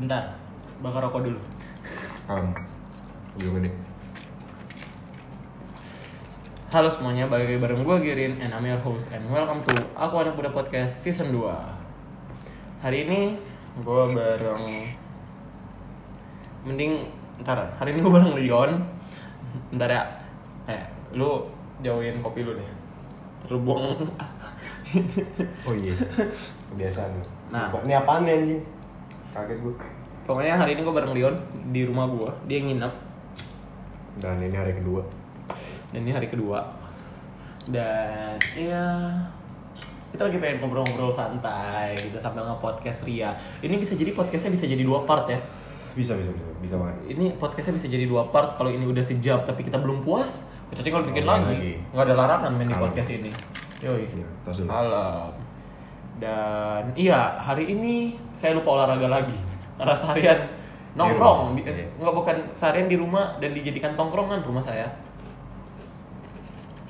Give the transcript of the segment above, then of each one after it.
Bentar, bakar rokok dulu. Kalem. Belum gede. Halo semuanya, balik lagi bareng gue Girin and I'm your host and welcome to Aku Anak Muda Podcast Season 2 Hari ini gue bareng Mending, ntar, hari ini gue bareng Leon Bentar ya, eh, lu jauhin kopi lu deh Lu buang Oh iya. Kebiasaan. Nah. ini apaan nih anjing? Kaget gue. Pokoknya hari ini gue bareng Leon di rumah gue Dia nginep Dan ini hari kedua. Dan ini hari kedua Dan ya kita lagi pengen ngobrol-ngobrol santai gitu sambil nge-podcast Ria. Ini bisa jadi podcastnya bisa jadi dua part ya. Bisa bisa bisa bisa banget. Ini podcastnya bisa jadi dua part. Kalau ini udah sejam tapi kita belum puas, kita tinggal bikin Ngomong lagi. Nggak ada larangan main di podcast ini. Yoi. Iya, dulu. Malam. Dan iya hari ini saya lupa olahraga lagi. Karena seharian nongkrong, di, rumah, iya. nggak bukan seharian di rumah dan dijadikan tongkrongan rumah saya.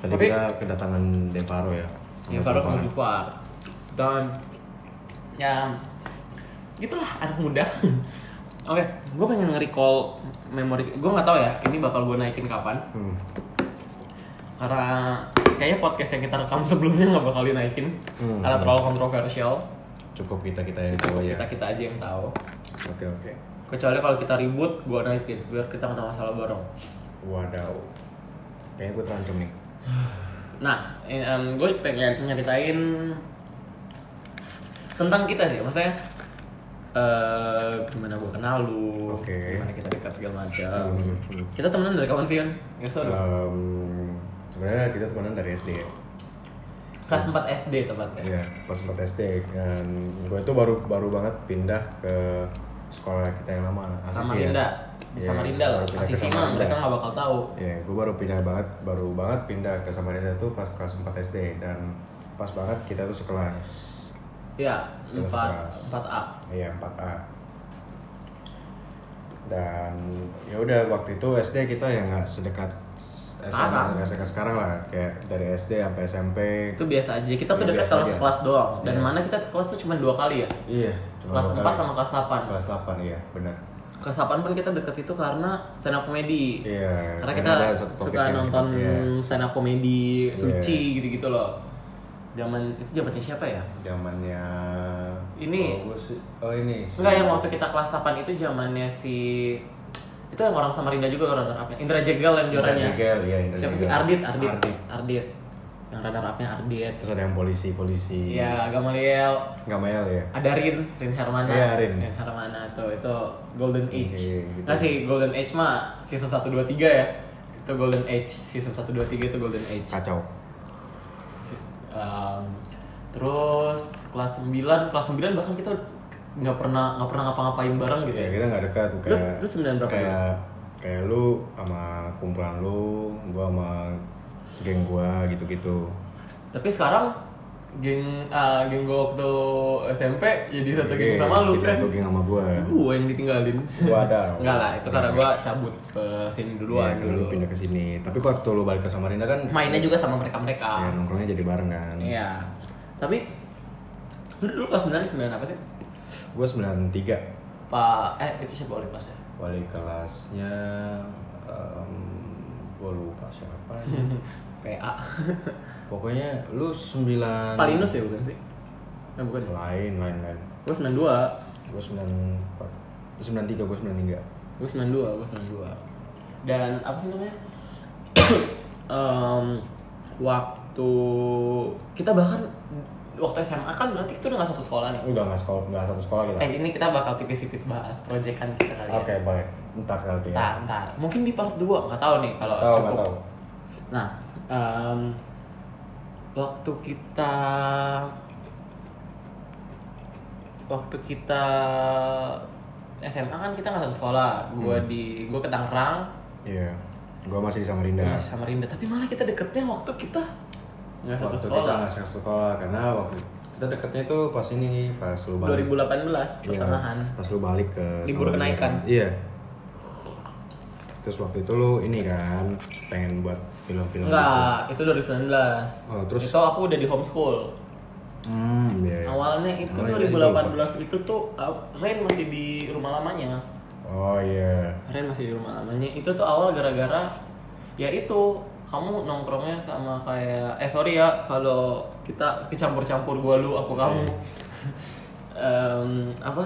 Tadi Tapi- kita kedatangan Devaro ya. Ya Sama dan ya gitulah anak muda. Oke, gue pengen nge-recall memori. Gue nggak tahu ya, ini bakal gue naikin kapan. Hmm. Karena kayaknya podcast yang kita rekam sebelumnya nggak bakal dinaikin Hmm. karena terlalu kontroversial. Cukup kita kita yang tahu ya. Kita kita aja yang tahu. Oke oke. Kecuali kalau kita ribut, gue naikin biar kita kena masalah bareng. Wadaw. Kayaknya gue terancam nih. Nah, gue pengen nyeritain tentang kita sih, maksudnya eh gimana gue kenal lu, Oke. gimana kita dekat segala macam. Hmm, hmm. Kita temenan dari kapan sih kan? Ya, sorry. Sebenarnya kita temenan dari SD ya. Kelas 4 SD tepatnya. Iya, pas 4 SD dan gue itu baru baru banget pindah ke sekolah kita yang lama, Asisi Sama ya. Rinda, di Iya, Samarinda lah. baru pindah ke Asisi mah Samarinda. mereka nggak bakal tahu. Iya, gue baru pindah banget, baru banget pindah ke Samarinda tuh pas kelas 4 SD dan pas banget kita tuh sekelas. Iya, Kita 4 sekelas. 4A. Iya, 4A. Dan ya udah waktu itu SD kita ya nggak sedekat Sekarang. SMA, sekarang lah, kayak dari SD sampai SMP. Itu biasa aja. Kita tuh Iya, dekat aja. sekelas doang. Dan Iya. mana kita kelas tuh cuma dua kali ya. Iya, cuma Kelas dua 4 kali. sama kelas 8. kelas 8 iya, benar. Kelas 8 pun kita deket itu karena stand up comedy. Iya. Karena kita suka nonton kita- iya. stand up comedy, suci Iya. gitu-gitu loh. Zaman itu zamannya siapa ya? zamannya Ini. oh, oh ini Enggak yang waktu kita kelas 8 itu zamannya si itu yang orang Samarinda juga orang runner up Indra Jegal yang Indra juaranya. Jegel, iya, Indra Siapa sih? Ardit, Ardit. Ardit. Ardit. Yang runner up-nya Ardit. terus ada yang polisi polisi Iya, Gamaliel, Gamayel ya ada Rin, Rin Hermana. Iya, Rin. Hermana tuh itu Golden Age. Iya, gitu. Nggak sih, Golden Age mah season 1 2 3 ya. Itu Golden Age, season 1 2 3 itu Golden Age. kacau Um, terus kelas 9, kelas 9 bahkan kita nggak pernah nggak pernah ngapa-ngapain bareng gitu ya ya. kita nggak dekat kayak lu sembilan berapa kayak kayak lu sama kumpulan lu gua sama geng gua gitu gitu Tapi sekarang geng ah, geng gue waktu SMP jadi satu geng sama lu kan. satu geng sama gua Gue yang ditinggalin. Gua ada. Enggak lah, itu karena gue cabut ke sini duluan Iya, dulu. dulu pindah ke sini tapi waktu lu balik ke Samarinda kan Mainnya juga sama ya mereka-mereka. nongkrongnya jadi bareng kan Iya. Tapi lu dulu kelas 9 9 apa sih? Gua 93 Pak eh itu siapa wali kelasnya? wali kelasnya em, gua lupa siapa PA. pokoknya lu 9 Palinus ya bukan sih? Eh bukan. lain lain lain Gue 92. gua 94 Lu 93 gua 93 Gue 92, gue 92 Dan apa sih namanya? Em, waktu kita bahkan waktu SMA kan berarti itu udah gak satu sekolah nih? Udah nggak sekolah nggak satu sekolah kita. Eh ini kita bakal tipis-tipis bahas proyekan kita kali ya. Oke baik ntar kali ya. Ntar, ntar. Mungkin di part 2, nggak tahu nih kalau cukup nggak tahu. Nah, em, waktu kita waktu kita SMA kan kita nggak satu sekolah. Gua Hmm. di gua ke Tangerang, iya. Gua masih di Samarinda masih sama Rinda. Tapi malah kita deketnya waktu kita nggak satu waktu sekolah. kita nggak satu sekolah karena waktu kita deketnya tuh pas ini pas lu balik 2018 Iya, pertengahan. pas lu balik ke Libur kenaikan. kan. iya terus waktu itu lu ini kan pengen buat film-film Enggak, itu 2019. Oh, terus? Itu aku udah di homeschool. gitu. hmm iya, iya. Awalnya itu Awalnya gimana 2018 itu tuh uh, Rain masih di rumah lamanya Oh iya. Ren masih di rumah lamanya itu tuh awal gara-gara ya itu kamu nongkrongnya sama kayak eh sorry ya kalau kita kecampur-campur gua lu aku kamu Em, apa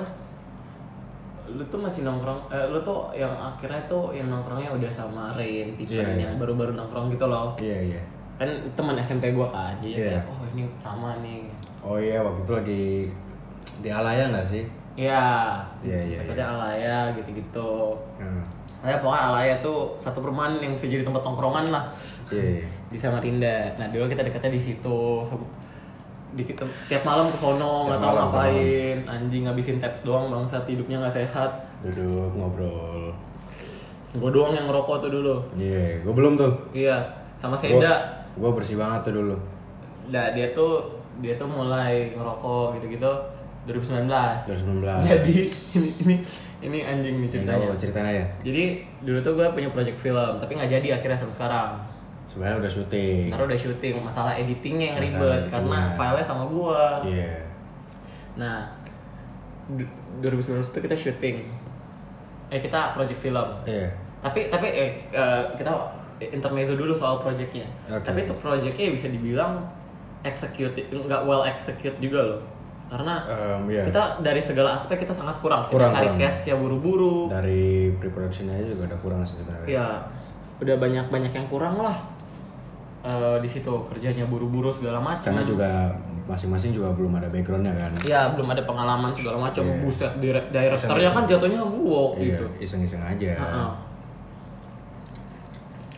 lu tuh masih nongkrong eh, lu tuh yang akhirnya tuh yang nongkrongnya udah sama Rain tipe Iya, yang iya. baru-baru nongkrong gitu loh Iya iya. kan teman SMP gua kan jadi Iya. kayak, oh ini sama nih Oh iya waktu itu lagi di Alaya nggak sih? Iya, Iya, iya, Dekatnya Alaya gitu-gitu. Hmm. Ya pokoknya Alaya tuh satu perumahan yang bisa jadi tempat tongkrongan lah Iya. iya. di Samarinda. Nah dulu kita dekatnya di situ. So- Di, tiap malam ke sono nggak tahu malam, ngapain. Anjing ngabisin taps doang bangsat hidupnya nggak sehat. Duduk ngobrol. Gue doang yang ngerokok tuh dulu. Iya, gue belum tuh. Iya, sama Seda. Gue bersih banget tuh dulu. Nah dia tuh dia tuh mulai ngerokok gitu-gitu 2019. 2019. Jadi ini ini ini anjing nih Ceritanya. ceritanya. ceritanya ya. Jadi dulu tuh gue punya project film, tapi nggak jadi akhirnya sampai sekarang. Sebenarnya udah syuting. Karena udah syuting, masalah editingnya yang Masalah ribet editingnya. karena filenya sama gua. Iya. Nah, du- 2019 itu kita syuting. Eh kita project film. Iya. Tapi tapi eh eh, kita intermezzo dulu soal projectnya. Oke. Tapi itu projectnya bisa dibilang execute nggak well execute juga loh. Karena Em, iya. kita dari segala aspek kita sangat kurang. Kurang, kita cari kurang. buru-buru. Dari pre-production aja juga udah kurang sih sebenarnya. ya udah banyak banyak yang kurang lah Eh, di situ kerjanya buru-buru segala macam Karena juga masing-masing juga belum ada backgroundnya kan. ya belum ada pengalaman segala macam Iya. buset dire- directornya Iseng-iseng. kan jatuhnya gua Iya, gitu iseng-iseng aja. Heeh.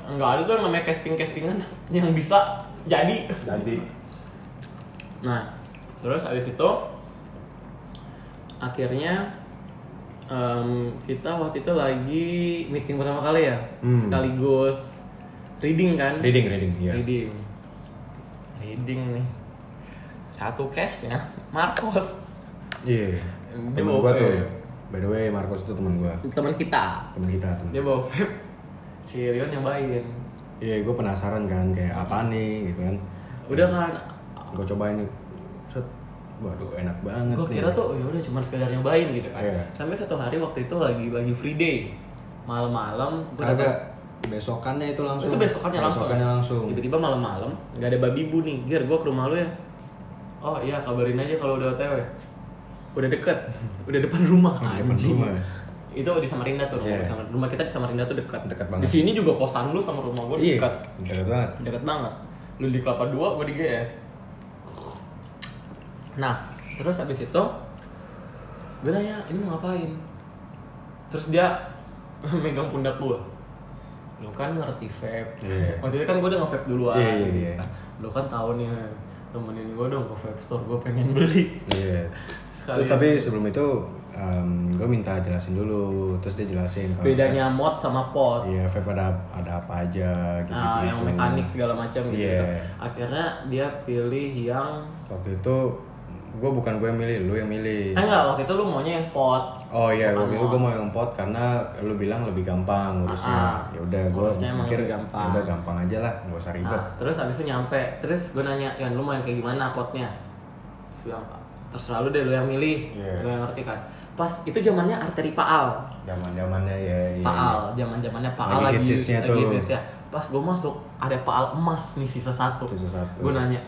nggak ada tuh namanya casting castingan yang bisa jadi Jadi nah terus habis itu akhirnya em, kita waktu itu lagi meeting pertama kali ya Hmm. sekaligus reading kan reading reading ya. reading reading nih satu case nya Marcos Iya. Dia Temen gua tuh. By the way, Marcos itu teman gua. teman kita Temen kita, temen. dia bawa vape si Rion nyobain Iya, gue penasaran kan kayak apa nih gitu kan. udah kan Gue cobain nih. Waduh, enak banget. gue kira tuh ya udah cuma sekedar nyobain gitu kan Iya. sampai satu hari waktu itu lagi lagi free day malam-malam gue kagak besokannya itu langsung. itu besokannya langsung Besokannya langsung. tiba-tiba malam-malam nggak ada babi bu nih Ger gue ke rumah lu ya oh iya kabarin aja kalau udah otw udah deket udah depan rumah depan anjing rumah. itu di Samarinda tuh rumah, di Samar- rumah kita di Samarinda tuh dekat Dekat di banget. sini juga kosan lu sama rumah gue Iya, dekat dekat banget. deket banget lu di kelapa dua gue di GS nah terus abis itu gue nanya ini mau ngapain terus dia megang pundak gue lu kan ngerti vape Iya. waktu itu kan gue udah nge-vape duluan Iya, iya, iya. lu kan tahu nih temenin gue dong ke vape store gue pengen beli Iya. Sekali. Terus tapi sebelum itu gue minta jelasin dulu, terus dia jelasin bedanya mod sama pot Iya, vape ada ada apa aja gitu. Nah, yang mekanik segala macam gitu, Iya. Akhirnya dia pilih yang Waktu itu gue bukan gue yang milih, lu yang milih. eh enggak waktu itu lu maunya yang pot. Oh iya, Bukan waktu itu gue mau yang pot karena lu bilang lebih gampang ngurusnya. Ah, ya udah, gue pikir lebih gampang. ya udah gampang aja lah, nggak usah ribet. Nah, terus abis itu nyampe, terus gue nanya, Yan lu mau yang kayak gimana potnya? Terus bilang, terserah lu deh lu yang milih, Iya. lu yang ngerti kan. Pas itu zamannya arteri Paal, Zaman zamannya ya. iya, Paal, zaman zamannya Paal Lagi lagi lagi tuh. ya. Pas gue masuk ada Paal emas nih sisa satu. Sisa satu. Gue nanya,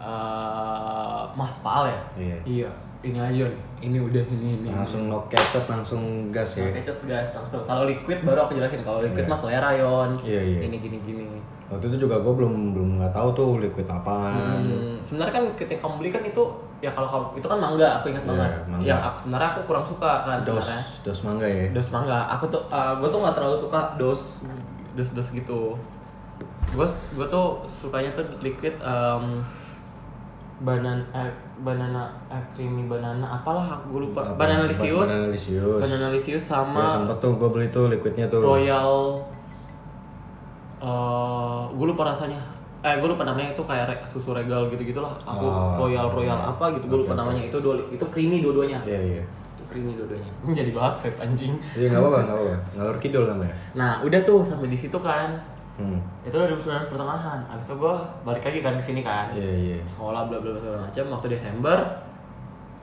"Eh, Mas Paal ya? Iya. Iya. Ini aja ini udah ini ini. Langsung no kecap, langsung gas ya. Pakai cat gas langsung. Kalau liquid baru aku jelasin. Kalau liquid Iya. mas selera yon. Iya, iya. Ini gini gini. Waktu itu juga gue belum belum nggak tahu tuh liquid apaan. Hmm, sebenarnya kan ketika kamu beli kan itu ya kalau kamu itu kan mangga aku ingat Iya, banget. mangga. Yang aku sebenarnya aku kurang suka kan Dos sebenarnya. dos mangga ya. Dos mangga. Aku tuh gue tuh nggak terlalu suka dos dos dos gitu. Gue gue tuh sukanya tuh liquid um, banana eh, banana eh, creamy banana apalah aku lupa. Apa? Banana lisius. Banana lisius. Banana lisius Ya, sama sempet tuh gue beli tuh liquidnya tuh. Royal eh gue lupa rasanya eh gue lupa namanya itu kayak re- susu regal gitu gitulah aku Oh, royal royal iya. apa gitu gue lupa Oke, oke. namanya itu dua itu creamy dua-duanya Iya iya. itu creamy dua-duanya jadi bahas vape anjing Iya nggak apa-apa nggak apa-apa. Ngalur kidul namanya. nah udah tuh sampai di situ kan Hmm. itu udah 2019 pertengahan abis itu gue balik lagi kan ke sini kan Iya iya. sekolah bla bla bla segala macam waktu Desember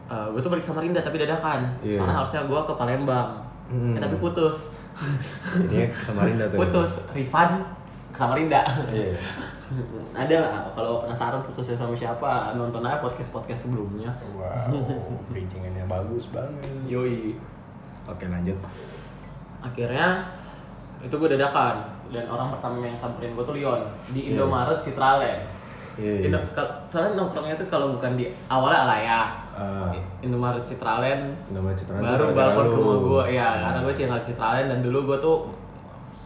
gue tuh balik sama Rinda tapi dadakan Iya. soalnya harusnya gue ke Palembang Hmm. Eh, tapi putus Jadinya ke Samarinda tuh. putus Rifan ke Samarinda Iya. ada lah kalau penasaran putusnya sama siapa nonton aja podcast podcast sebelumnya Wow, bridgingannya bagus banget. yoi Oke lanjut. akhirnya itu gue dadakan dan orang pertama yang samperin gue tuh Leon di Iya. Indomaret Citraland Iya. Indo- kal- soalnya nongkrongnya tuh kalau bukan di awalnya Alaya Ah, Indomaret Citraland nama Citra baru balkon ke rumah gue ya karena gue tinggal di Citraland dan dulu gue tuh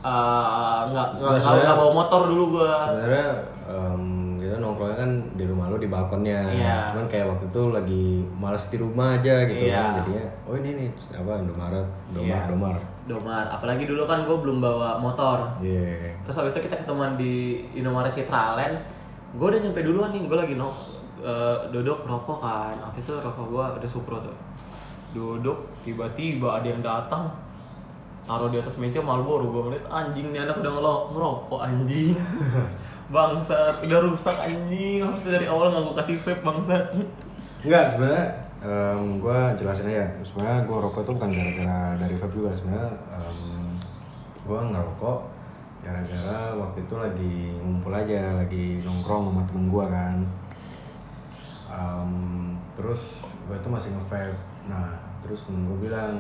eh, nggak Gua nggak bawa motor dulu gue Sebenarnya em, kita nongkrongnya kan di rumah lu di balkonnya. Iya. Cuman kayak waktu itu lagi males di rumah aja gitu Iya. kan. Jadinya oh ini nih apa Indomaret, Domar, Iya. Domar. Domar apalagi dulu kan gue belum bawa motor. Iya. terus habis itu kita ketemuan di Indomaret Citraland. Gue udah nyampe duluan nih gue lagi no eh, duduk rokok kan. Waktu itu rokok gue ada supro tuh. Duduk tiba-tiba ada yang datang. Taruh di atas meja Marlboro gue ngeliat anjing nih anak udah ngelo- ngerokok anjing. Bangsat udah rusak anjing. Harusnya dari awal nggak gue kasih vape bangsat. Enggak, sebenarnya em, gua jelasin aja. Sebenarnya gua rokok tuh bukan gara-gara dari vape juga sebenarnya em, gua ngerokok gara-gara waktu itu lagi ngumpul aja, lagi nongkrong sama temen gua kan. Em, terus gua tuh masih nge-vape. Nah, terus temen gua bilang,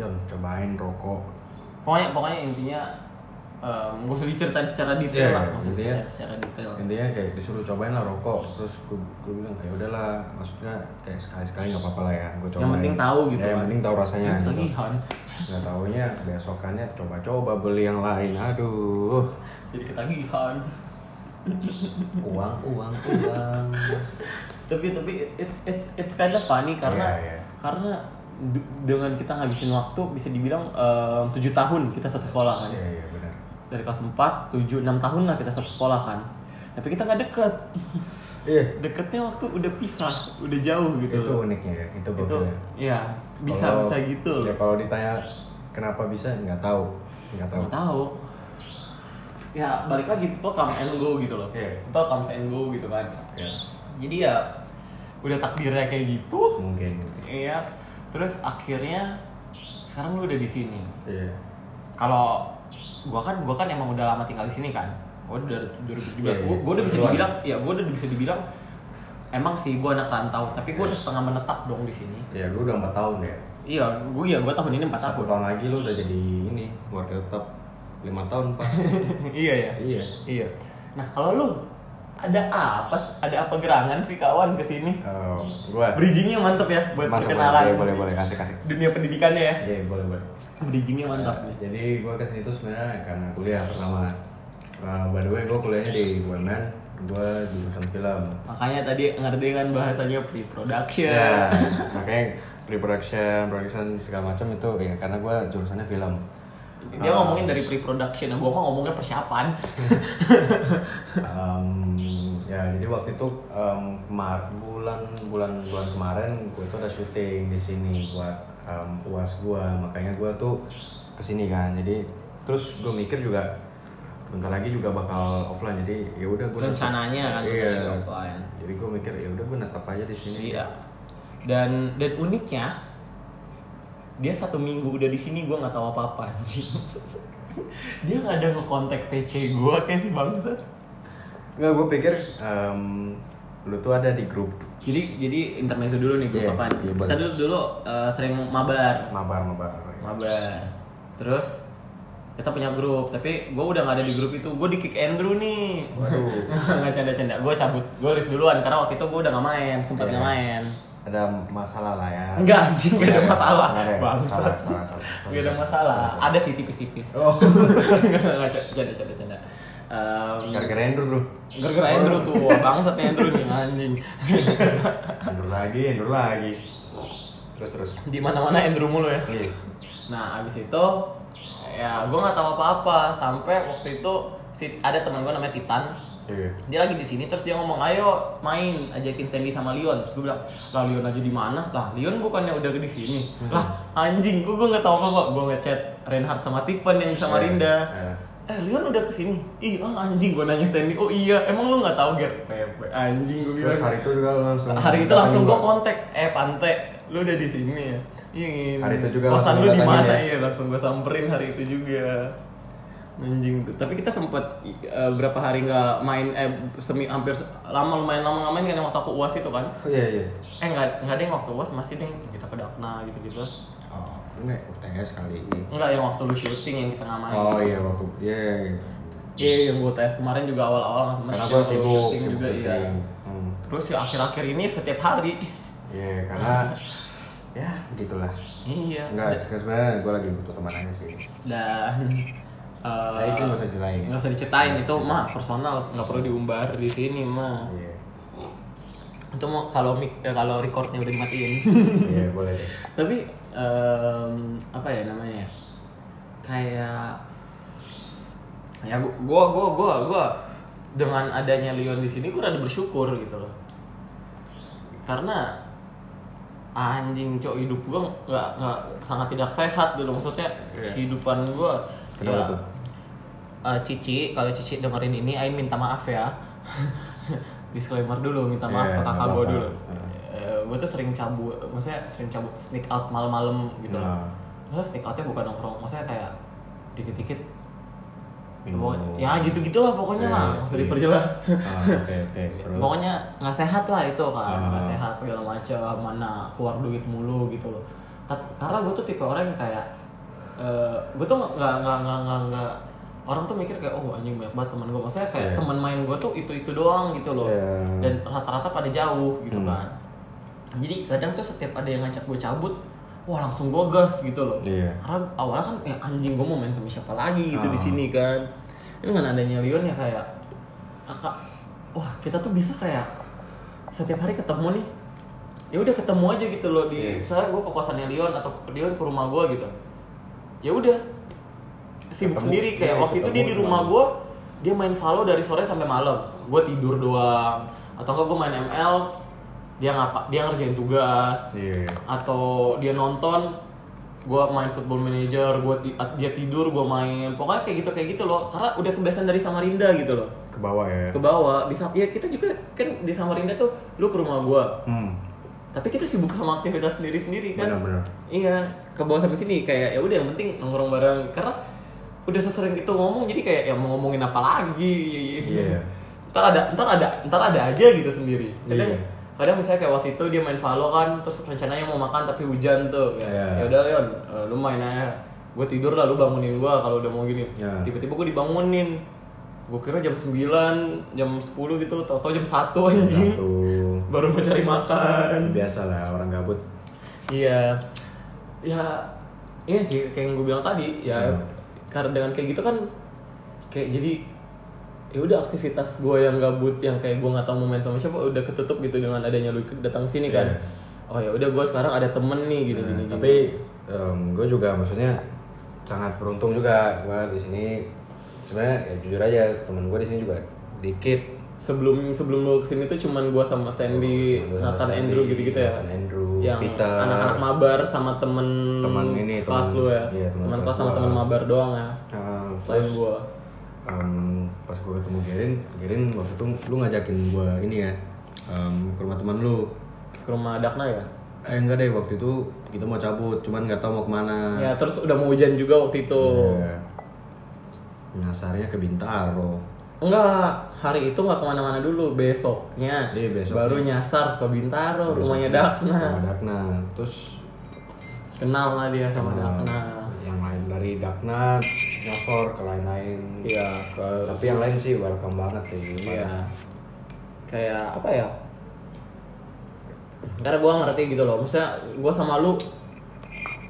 "Jon, cobain rokok." pokoknya pokoknya intinya um, gue usah diceritain secara detail Iya, lah usah intinya- secara detail intinya kayak disuruh cobain lah rokok terus gue, gue bilang ya udahlah maksudnya kayak sekali sekali nggak apa-apa lah ya gue cobain Yang penting tahu gitu ya, yang kan. penting tahu rasanya Yang gitu. tagihan. nggak taunya besokannya coba-coba beli yang lain aduh jadi ketagihan uang uang uang tapi tapi it's it's it's kind of funny karena Iya, iya. karena dengan kita ngabisin waktu bisa dibilang tujuh tahun kita satu sekolah kan iya iya benar dari kelas 4, 7, 6 tahun lah kita satu sekolah kan. Tapi kita nggak deket. Iya. Deketnya waktu udah pisah udah jauh gitu itu uniknya ya itu itu bilang. ya bisa Kalau- bisa gitu ya kalau ditanya kenapa bisa nggak tahu. Nggak tahu. Nggak tahu. Ya balik lagi people come and go gitu loh. Iya. people comes and go gitu kan. Ya jadi ya udah takdirnya kayak gitu. Mungkin. Iya. Terus akhirnya sekarang lu udah di sini. Iya. Kalau gua kan gua kan emang udah lama tinggal di sini kan. Gua udah dari 2017 Iya, iya. gua, gua udah bisa dibilang ya gua udah bisa dibilang emang sih gua anak rantau tapi gua udah setengah menetap dong di sini. Ya lu udah empat tahun ya. Iya gua ya gua tahun ini 4 satu tahun. tahun lagi lu udah jadi ini warga tetap lima tahun pas iya ya iya. Iya. Nah kalau lu ada apa ada apa gerangan sih kawan ke sini? Eh, gua bridgingnya mantep ya buat Masuk, perkenalan. boleh boleh boleh. Kasih kasih dunia pendidikannya ya. Iya boleh boleh bridgingnya mantap. Nih jadi gua ke sini tuh sebenarnya karena kuliah pertama. Uh, by the way gua kuliahnya di UMN gua jurusan film. Makanya tadi ngerti kan bahasanya pre-production. Ya makanya pre-production production segala macam itu ya karena gua jurusannya film. Dia ngomongin dari pre-production nah, gua mah ngomongnya persiapan. Um, ya jadi waktu itu um, bulan bulan bulan kemarin gue tuh ada syuting di sini buat um, uas gue makanya gue tuh ke sini kan. Jadi terus gue mikir juga bentar lagi juga bakal offline. Jadi ya udah gue rencananya kan iya. offline. Jadi gue mikir ya udah gue netap aja di sini. Iya. Dan dan uniknya dia satu minggu udah di sini gua nggak tahu apa apa anjing. Dia nggak ada ngekontak PC gua kayak si bangsat. Nggak gue pikir um, lu tuh ada di grup jadi jadi intermezzo dulu nih grup Iya, apaan iya, boleh. kita dulu dulu eh, sering mabar mabar mabar mabar terus kita punya grup tapi gue udah nggak ada di grup itu gue di kick Andrew nih Waduh. nggak canda canda gue cabut gue live duluan karena waktu itu gue udah nggak main sempat Iya. nggak main ada masalah lah ya enggak anjing nggak ada Iya, masalah ya? Salah. nggak ada masalah ada sih tipis-tipis oh nggak canda canda Em, gara-gara Andrew bro gara-gara Andrew tuh wah, bangsat nih Andrew nih anjing Andrew lagi Andrew lagi terus terus di mana-mana Andrew mulu ya iya Nah, abis itu ya gue nggak tahu apa-apa sampai waktu itu si ada teman gue namanya Titan. iya Dia lagi di sini terus dia ngomong, "Ayo main, ajakin Sandy sama Leon." Terus gue bilang, "Lah Leon aja di mana?" Lah, Leon bukannya udah di sini. Hmm. Lah, anjing, gue gue nggak tahu apa kok. Gue ngechat Reinhard sama Tipen yang sama Iya, Rinda. iya. Eh Leon udah ke sini? Ih ah, anjing gue nanya Stanley. Oh iya. Emang lu nggak tahu Ger Pepe anjing gue bilang. Terus hari itu juga langsung hari itu langsung gue gua. kontak. Eh Pante lu udah di sini ya? Iya Ngin. Hari itu juga kosan langsung lu di mana? ya? iya langsung gue samperin hari itu juga. Anjing tuh. Tapi kita sempet eh, berapa hari nggak main eh semi hampir lama lumayan lama nggak main kan yang waktu aku uas itu kan? Oh iya iya. Eh nggak nggak ada yang waktu uas masih deh kita ke Dakna gitu gitu oh enggak UTS kali ini Enggak yang waktu lu syuting yang kita nggak main oh iya waktu iya iya. Iya, yang gue tes kemarin juga awal-awal nggak sempet karena gue lu sibuk syuting sibuk juga iya. Hmm. Terus ya akhir-akhir ini setiap hari. Iya, karena ya begitulah. Iya. Enggak, sebenarnya gue lagi butuh teman aja sih. Dan eh, Nah, itu nggak usah ceritain. Nggak usah diceritain itu mah personal, nggak perlu diumbar di sini mah. Iya, Itu mau kalau mic eh, kalau recordnya udah dimatiin. iya boleh deh. Tapi em, apa ya namanya ya? Kayak ya gua gua gua gua, gua dengan adanya Leon di sini gua rada bersyukur gitu loh. Karena anjing cok hidup gua nggak nggak sangat tidak sehat gitu maksudnya Iya. kehidupan gua Kenapa ya, tuh? eh, Cici kalau Cici dengerin ini Ain minta maaf ya disclaimer dulu minta maaf Iya, ke kakak apa-apa. dulu Heeh. Eh, gue tuh sering cabut maksudnya sering cabut sneak out malam-malam gitu loh Nah. maksudnya sneak outnya bukan nongkrong maksudnya kayak dikit-dikit Minum. ya gitu-gitu lah pokoknya Iya, lah iya, usah iya. diperjelas Ah, oke. Terus. pokoknya nggak sehat lah itu kan nggak Ah. sehat segala macam mana keluar duit mulu gitu loh karena gue tuh tipe orang yang kayak gue tuh nggak nggak nggak nggak nggak orang tuh mikir kayak oh anjing banyak banget teman gue maksudnya kayak Iya. teman main gue tuh itu itu doang gitu loh Iya. dan rata-rata pada jauh gitu Hmm. kan jadi kadang tuh setiap ada yang ngajak gue cabut wah langsung gue gas gitu loh. Iya. karena awalnya kan ya anjing gue mau main sama siapa lagi gitu di Ah. sini kan. Ini dengan adanya Leon ya kayak kakak wah kita tuh bisa kayak setiap hari ketemu nih. Ya udah ketemu aja gitu loh di Iya. misalnya gue ke kosannya Leon atau Leon ke rumah gue gitu. Ya udah. Sibuk Ketemu, sendiri kayak iya, waktu itu dia di rumah gue dia main Valo dari sore sampai malam. Gue tidur doang. Atau enggak gue main ML dia ngapa dia ngerjain tugas Iya. atau dia nonton gua main football manager gua ti- dia tidur gua main pokoknya kayak gitu kayak gitu loh karena udah kebiasaan dari Samarinda gitu loh Ke bawah ya. ke bawah di ya kita juga kan di Samarinda tuh lu ke rumah gua Hmm. tapi kita sibuk sama aktivitas sendiri sendiri kan Benar-benar. iya ke bawah sampai sini kayak ya udah yang penting nongkrong bareng karena udah sesering itu ngomong jadi kayak ya mau ngomongin apa lagi Iya. ntar ada ntar ada ntar ada aja gitu sendiri kadang Iya. Kadang misalnya kayak waktu itu dia main Valo kan terus rencananya mau makan tapi hujan tuh ya Iya. ya udah Leon eh, lu main aja gue tidur lah lu bangunin gue kalau udah mau gini Iya. tiba-tiba gue dibangunin gue kira jam 9, jam 10 gitu tau tau jam 1 anjing baru mau cari makan Biasa lah orang gabut. iya ya iya sih kayak yang gue bilang tadi ya Hmm. karena dengan kayak gitu kan kayak jadi ya udah aktivitas gue yang gabut yang kayak gue nggak tahu mau main sama siapa udah ketutup gitu dengan adanya lu datang sini kan. Iya. oh ya udah gue sekarang ada temen nih gini Nah, gini, gini. tapi gue juga maksudnya sangat beruntung juga gue di sini. Sebenarnya ya jujur aja teman gue di sini juga dikit. Sebelum sebelum lu ke sini tuh cuman gue sama Stanley, Oh, Gua sama Nathan Stanley, Andrew gitu-gitu ya? Nathan Andrew, yang anak-anak mabar sama temen Temen ini, kelas temen- lu ya? iya, temen teman kelas sama temen mabar doang ya? Nah, selain gue em, pas gue ketemu Gerin Gerin waktu itu lu ngajakin gue ini ya em, ke rumah teman lu ke rumah Dakna ya eh enggak deh waktu itu kita mau cabut cuman nggak tahu mau ke mana ya terus udah mau hujan juga waktu itu Iya. nyasarnya ke Bintaro Enggak, hari itu nggak ke mana-mana dulu, besoknya, Iya, besoknya. baru nyasar ke Bintaro, rumahnya Besoknya Dakna. rumah Dakna terus Kenal lah dia sama Dakna. Dari Dakna nyosor ke lain-lain. Iya, ke tapi yang lain sih welcome banget sih Iya. Kayak apa ya? Karena gua ngerti gitu loh, maksudnya gua sama lu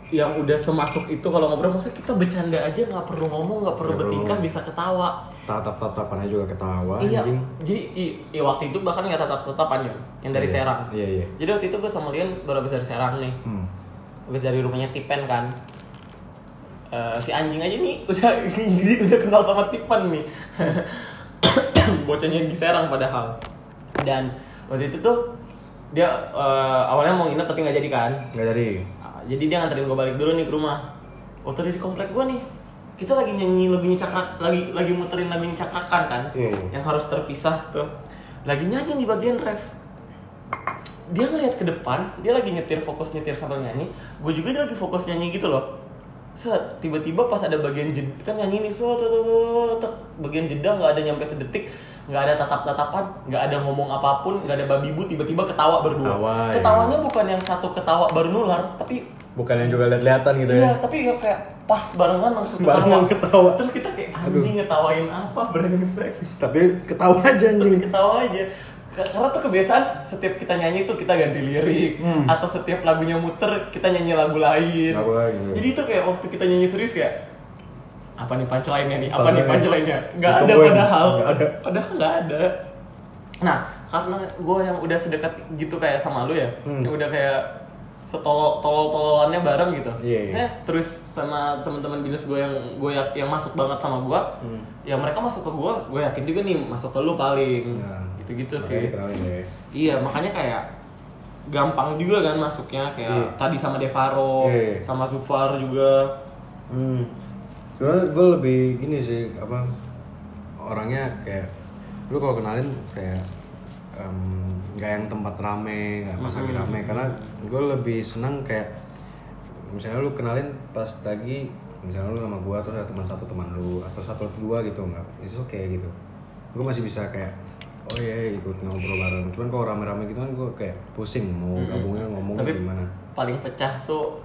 yang udah semasuk itu kalau ngobrol maksudnya kita bercanda aja nggak perlu ngomong nggak perlu bertingkah bisa ketawa. Tatap tatapannya juga ketawa iya anjing. jadi i, i- waktu itu bahkan nggak tatap tatapan ya yang dari Iya. Serang. iya iya. Jadi waktu itu gue sama Lian baru habis dari Serang nih. Hmm. habis dari rumahnya Tipen kan Eh, si anjing aja nih udah udah kenal sama Tipen nih. Bocahnya di Serang padahal. Dan waktu itu tuh dia eh, awalnya mau nginep tapi nggak jadi kan? Nggak jadi. Ah, jadi dia nganterin gue balik dulu nih ke rumah. Waktu dia di komplek gue nih kita lagi nyanyi lagunya cakrak lagi lagi muterin lagunya cakrakan kan? Iya. yang harus terpisah tuh. Lagi nyanyi di bagian ref. Dia ngeliat ke depan dia lagi nyetir fokus nyetir sambil nyanyi. Gue juga dia lagi fokus nyanyi gitu loh set tiba-tiba pas ada bagian jeda kan nyanyi nih so, bagian jeda nggak ada nyampe sedetik nggak ada tatap-tatapan nggak ada ngomong apa pun nggak ada babi bu tiba-tiba ketawa berdua Ketawa, ya. ketawanya bukan yang satu ketawa baru nular tapi Bukan yang juga lihat-lihatan gitu iya ya. tapi ya kayak pas barengan langsung ketawa Barengan ketawa. terus kita kayak anjing ngetawain apa brengsek Tapi ketawa aja anjing. ketawa aja karena tuh kebiasaan setiap kita nyanyi tuh kita ganti lirik Hmm. atau setiap lagunya muter kita nyanyi lagu lain Lagu lain, iya. jadi itu kayak waktu kita nyanyi serius kayak apa nih punchline-nya nih apa nih Punchline-nya. nggak ada padahal Nggak ada. padahal nggak ada nah karena gue yang udah sedekat gitu kayak sama lu ya Hmm. yang udah kayak setolol tolol tololannya bareng gitu Iya, iya. Eh, terus sama teman-teman binus gue yang gue yang masuk banget sama gue Hmm. ya mereka masuk ke gue gue yakin juga nih masuk ke lu paling Nah, gitu-gitu sih ya. iya makanya kayak gampang juga kan masuknya kayak Iya. tadi sama Devaro Iya. sama Zufar juga Hmm. Sebenarnya gue lebih gini sih apa orangnya kayak lu kalau kenalin kayak nggak yang tempat rame nggak pas lagi rame karena gue lebih senang kayak misalnya lu kenalin pas lagi misalnya lu sama terus ada teman satu teman lu atau satu atau dua gitu nggak itu oke gitu gue masih bisa kayak oh iya ikut ngobrol bareng. Cuman kalau rame-rame gitu kan gue kayak pusing mau Mhm. gabungnya ngomong tapi gimana. paling pecah tuh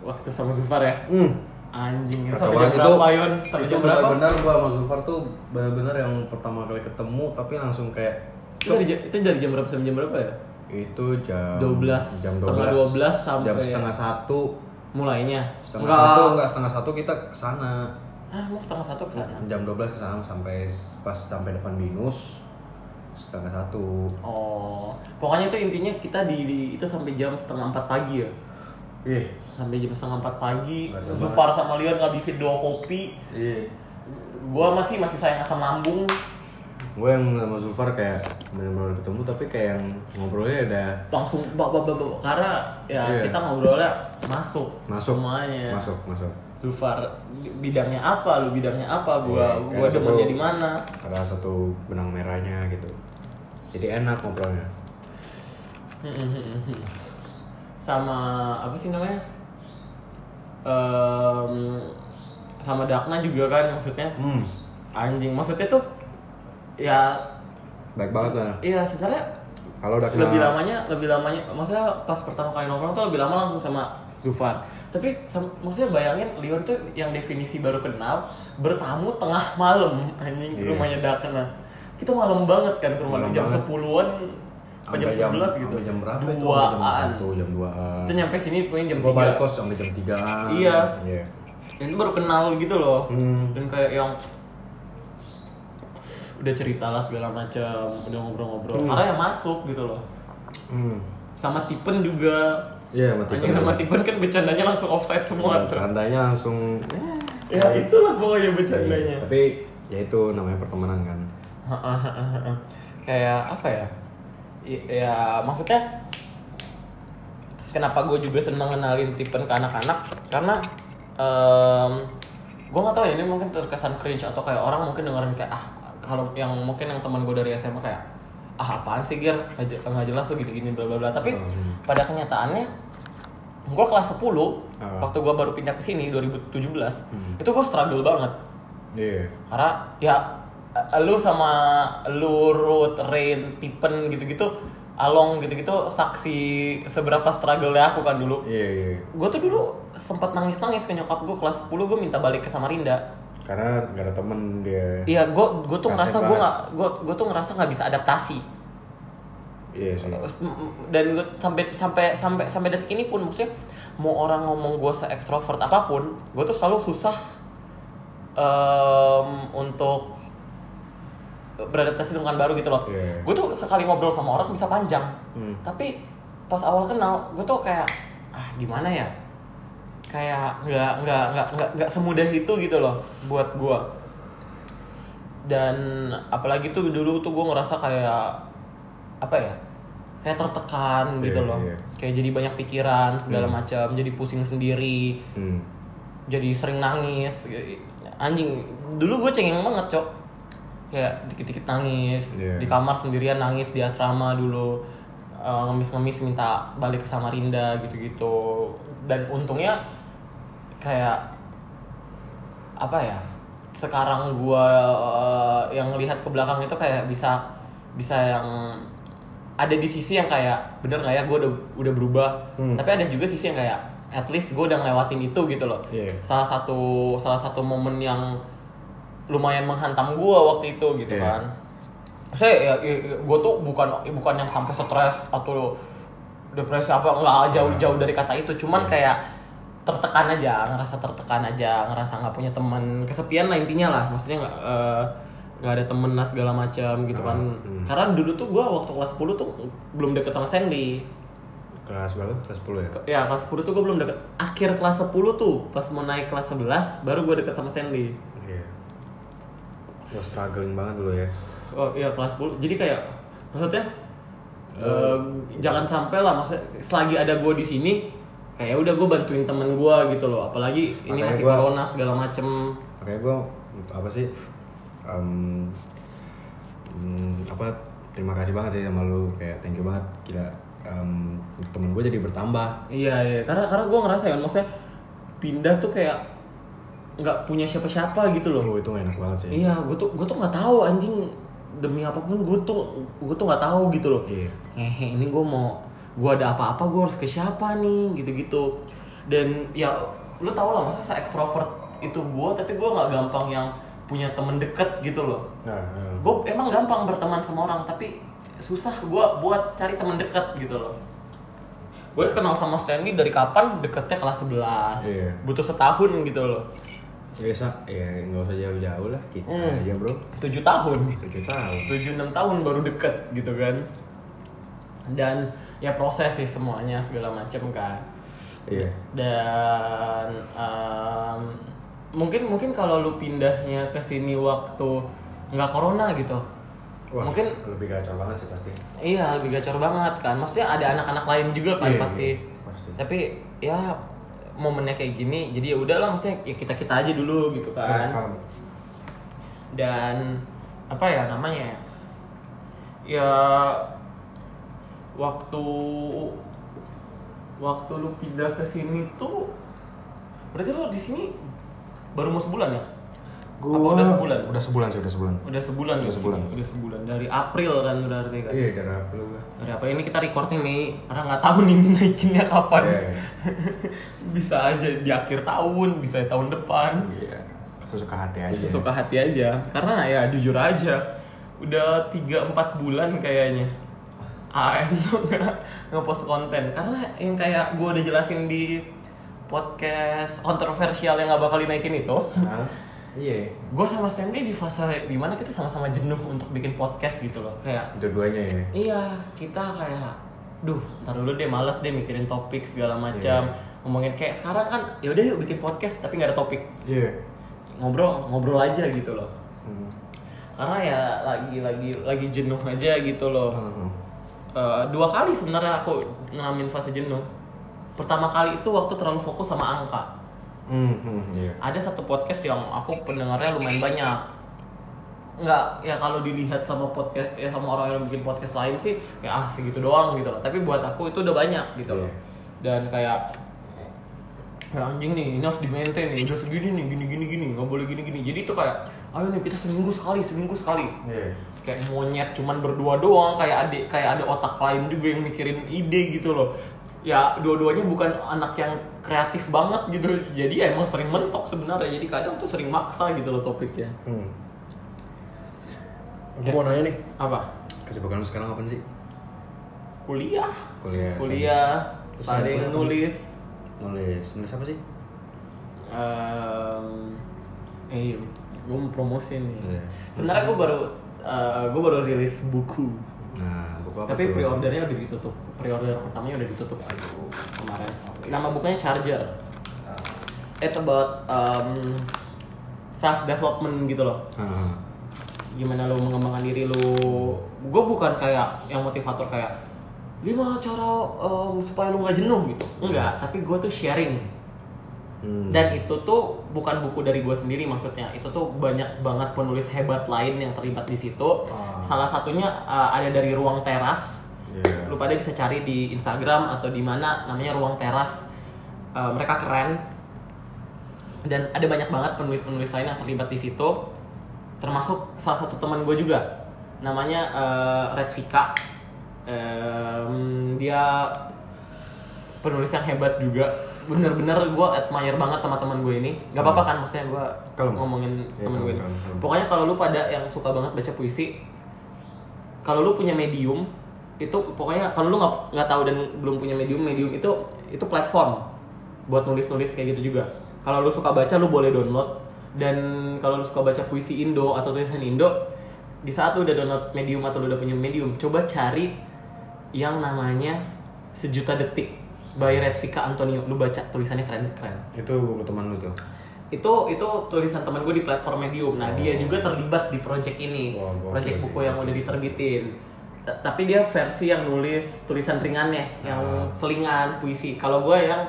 waktu sama Zufar ya. Hmm. anjing sampai jam berapa itu. Yon sampai itu jam berapa? benar-benar gua sama Zulfar tuh benar-benar yang pertama kali ketemu tapi langsung kayak itu dari, jam- itu dari jam berapa sampai jam berapa ya? Itu jam 12, jam setengah 12 sampai- jam setengah satu. Mulainya? Setengah satu enggak setengah satu kita ke sana ah mau setengah satu ke sana? Jam 12 ke sana sampai pas sampai depan binus setengah satu. Oh pokoknya itu intinya kita di, di- itu sampai jam setengah empat pagi ya? Ih sampai jam setengah empat pagi Zufar sama Leon ngabisin dua kopi. Iya. Gua masih masih sayang asam lambung. Gue yang sama Zulfar kayak benar-benar ketemu tapi kayak yang ngobrolnya udah langsung bak bak bak karena ya Iya. kita ngobrolnya masuk masuk. semuanya. Masuk masuk. Zufar bidangnya apa? Lu bidangnya apa? Gua Iya, gua demennya satu- di mana? ada satu benang merahnya gitu jadi enak ngobrolnya. Sama apa sih namanya? Em, sama Dakna juga kan maksudnya. Hmm. Anjing maksudnya tuh ya baik banget lah iya sebenarnya kalau udah lebih lamanya lebih lamanya maksudnya pas pertama kali nongkrong tuh lebih lama langsung sama Zufar tapi maksudnya bayangin Leon tuh yang definisi baru kenal bertamu tengah malam anjing ke Iya. rumahnya Dakna kita malam banget kan ke rumah Malam jam. 10-an apa jam 11 gitu jam berapa itu jam satu jam duaan kita nyampe sini pokoknya jam 3 balik kos sampai jam tigaan Iya. Iya. Dan itu baru kenal gitu loh Hmm. dan kayak yang udah cerita lah segala macam udah ngobrol-ngobrol Hmm. karena yang masuk gitu loh Hmm. sama Tipen juga Iya, sama Anjing Tipen sama. Tipen kan bercandanya langsung offside semua tuh. Bercandanya langsung Ya itulah pokoknya bercandanya. Iya, Tapi ya itu namanya pertemanan kan. Kayak apa ya? I- Ya maksudnya kenapa gue juga seneng kenalin Tipen ke anak-anak karena em gue nggak tahu ya ini mungkin terkesan cringe atau kayak orang mungkin dengerin kayak ah kalau yang mungkin yang teman gue dari SMA kayak ah apaan sih Gir nggak je- nggak jelas tuh gini-gini bla bla bla tapi Hmm. pada kenyataannya gue kelas 10 Ah. waktu gue baru pindah ke sini 2017 Hmm. itu gue struggle banget Iya. karena ya lu sama lu Ruth, Rain, Tipen gitu-gitu Along gitu-gitu saksi seberapa struggle ya aku kan dulu Iya, iya. gue tuh dulu sempat nangis-nangis ke nyokap gue kelas 10 gue minta balik ke Samarinda Karena gak ada temen dia. iya gue gue tuh ngerasa gue nggak gue gue tuh ngerasa nggak bisa adaptasi Iya sih. dan gue sampai sampai sampai sampai detik ini pun maksudnya mau orang ngomong gue se ekstrovert apa pun gue tuh selalu susah em, untuk beradaptasi dengan baru gitu loh Iya. gue tuh sekali ngobrol sama orang bisa panjang Hmm. tapi pas awal kenal gue tuh kayak ah gimana ya kayak nggak nggak nggak nggak nggak semudah itu gitu loh buat gue dan apalagi tuh dulu tuh gue ngerasa kayak apa ya kayak tertekan gitu Iya, loh iya. kayak jadi banyak pikiran segala Hmm. macam jadi pusing sendiri Hmm. jadi sering nangis anjing dulu gue cengeng banget cok kayak dikit-dikit nangis Iya. di kamar sendirian nangis di asrama dulu Eh, ngemis-ngemis minta balik ke Samarinda gitu-gitu dan untungnya kayak apa ya sekarang gua eh, yang lihat ke belakang itu kayak bisa bisa yang ada di sisi yang kayak bener nggak ya gue udah udah berubah Hmm. tapi ada juga sisi yang kayak at least gue udah ngelewatin itu gitu loh Iya. salah satu salah satu momen yang lumayan menghantam gue waktu itu gitu Iya. kan saya ya, gue tuh bukan bukan yang sampai stres atau depresi apa nggak jauh-jauh dari kata itu cuman Iya. kayak tertekan aja ngerasa tertekan aja ngerasa nggak punya teman kesepian lah intinya lah maksudnya nggak eh, nggak ada temen lah segala macam gitu kan Hmm. karena dulu tuh gue waktu kelas 10 tuh belum deket sama Sandy Kelas berapa? Kelas 10 ya? ya kelas 10 tuh gue belum deket akhir kelas 10 tuh pas mau naik kelas 11 baru gue deket sama Sandy Iya. Lo struggling banget dulu ya. Oh iya kelas 10. Jadi kayak maksudnya eh, jangan sampai lah maksudnya selagi ada gue di sini kayak udah gue bantuin temen gue gitu loh. Apalagi ini Makanya masih gua- corona segala macem. Makanya gue apa sih? em, mm, apa terima kasih banget sih sama lu kayak thank you banget gila em, temen gue jadi bertambah Iya iya karena karena gue ngerasa ya maksudnya pindah tuh kayak nggak punya siapa-siapa gitu loh. oh itu enak banget sih Iya, gue tuh gue tuh nggak tahu anjing demi apa pun gue tuh gue tuh nggak tahu gitu loh. Iya. Hehe, ini gue mau gue ada apa-apa gue harus ke siapa nih gitu-gitu. Dan ya lu tau lah masa se ekstrovert itu gue, tapi gue nggak gampang yang punya temen deket gitu loh. nah, nah. Gue emang gampang berteman sama orang, tapi susah gue buat cari temen deket gitu loh. Gue kenal sama Stanley dari kapan? Deketnya kelas 11 Iya. Butuh setahun gitu loh ya sa. Ya nggak usah jauh-jauh lah. Kita Hmm. aja bro. 7 tahun. Tujuh tahun. 7-6 tahun baru deket gitu kan. Dan ya proses sih semuanya segala macem kan. Iya. Dan em, mungkin mungkin kalau lu pindahnya ke sini waktu nggak corona gitu. Wah, mungkin lebih gacor banget sih pasti. Iya lebih gacor banget kan. Maksudnya ada anak-anak lain juga kan Iya, pasti. iya, pasti. tapi ya momennya kayak gini jadi ya udahlah maksudnya ya kita kita aja dulu gitu kan Kalem. dan apa ya namanya ya? ya waktu waktu lu pindah ke sini tuh berarti lu di sini baru mau sebulan ya Gua Apa udah sebulan? Udah sebulan sih, udah sebulan. udah sebulan Udah sini? sebulan. udah sebulan dari April kan berarti kan Iya, dari April gua. dari April ini kita recordnya Mei karena nggak tahu nih naikinnya kapan Iya. bisa aja di akhir tahun bisa di tahun depan Iya. Sesuka hati aja. sesuka hati aja karena ya jujur aja udah 3-4 bulan kayaknya AM tuh nggak ngepost konten karena yang kayak gue udah jelasin di podcast kontroversial yang gak bakal dinaikin itu Hah? Iya. gue sama Stanley di fase di mana kita sama-sama jenuh untuk bikin podcast gitu loh kayak Dua-duanya ya. iya kita kayak duh ntar dulu deh males deh mikirin topik segala macam ngomongin kayak sekarang kan ya udah yuk bikin podcast tapi nggak ada topik Iya. ngobrol ngobrol aja gitu loh Hmm. karena ya lagi lagi lagi jenuh aja gitu loh Hmm. Eh, dua kali sebenarnya aku ngalamin fase jenuh pertama kali itu waktu terlalu fokus sama angka Hmm, hmm, iya. ada satu podcast yang aku pendengarnya lumayan banyak. Nggak ya kalau dilihat sama podcast ya sama orang yang bikin podcast lain sih ya ah segitu doang gitu loh. Tapi buat aku itu udah banyak gitu loh. Dan kayak ya anjing nih ini harus di maintain nih udah segini nih gini gini gini nggak boleh gini gini. Jadi itu kayak ayo nih kita seminggu sekali seminggu sekali. Iya. kayak monyet cuman berdua doang kayak adik kayak ada otak lain juga yang mikirin ide gitu loh ya dua-duanya bukan anak yang kreatif banget gitu jadi emang sering mentok sebenarnya jadi kadang tuh sering maksa gitu loh topiknya Hmm. Aku mau nanya nih, apa kesibukan lu sekarang apa sih? kuliah Kuliah. kuliah apa? nulis Nulis, nulis apa sih? Ehm, eh gue mau promosi nih Iya. sebenarnya gue baru gue baru rilis buku Nah, buku apa Tapi pre-ordernya udah ditutup. Pre-order pertamanya udah ditutup sih kemarin. Nama bukunya Charger. It's about um, self development gitu loh. Ah, Gimana lo mengembangkan diri lo. Gue bukan kayak yang motivator kayak lima cara um, supaya lo nggak jenuh gitu. Enggak, tapi gue tuh sharing. Hmm. dan itu tuh bukan buku dari gue sendiri maksudnya. Itu tuh banyak banget penulis hebat lain yang terlibat di situ. Ah. salah satunya uh, ada dari ruang teras. Iya. lu pada bisa cari di Instagram atau di mana. Namanya ruang teras. Uh, mereka keren. Dan ada banyak banget penulis-penulis lain yang terlibat di situ. Termasuk salah satu teman gue juga. Namanya uh, Red Vika. Em, dia penulis yang hebat juga bener-bener gue admire banget sama teman gue ini. Gak apa-apa kan maksudnya gue ngomongin Ya, teman kalem, gue ini. pokoknya kalau lu pada yang suka banget baca puisi kalau lu punya medium itu pokoknya kalau lu nggak nggak tahu dan belum punya medium medium itu itu platform buat nulis-nulis kayak gitu juga. Kalau lu suka baca lu boleh download. Dan kalau lu suka baca puisi Indo atau tulisan Indo di saat lu udah download medium atau lu udah punya medium coba cari yang namanya sejuta detik by Redvika Antonio lu baca tulisannya keren keren Itu buku teman lu tuh. itu itu tulisan teman gue di platform Medium. Nah dia Oh. juga terlibat di project ini, gokil project sih, buku yang udah diterbitin. Ta- Tapi dia versi yang nulis tulisan ringannya, yang Ah. selingan puisi. Kalau gue yang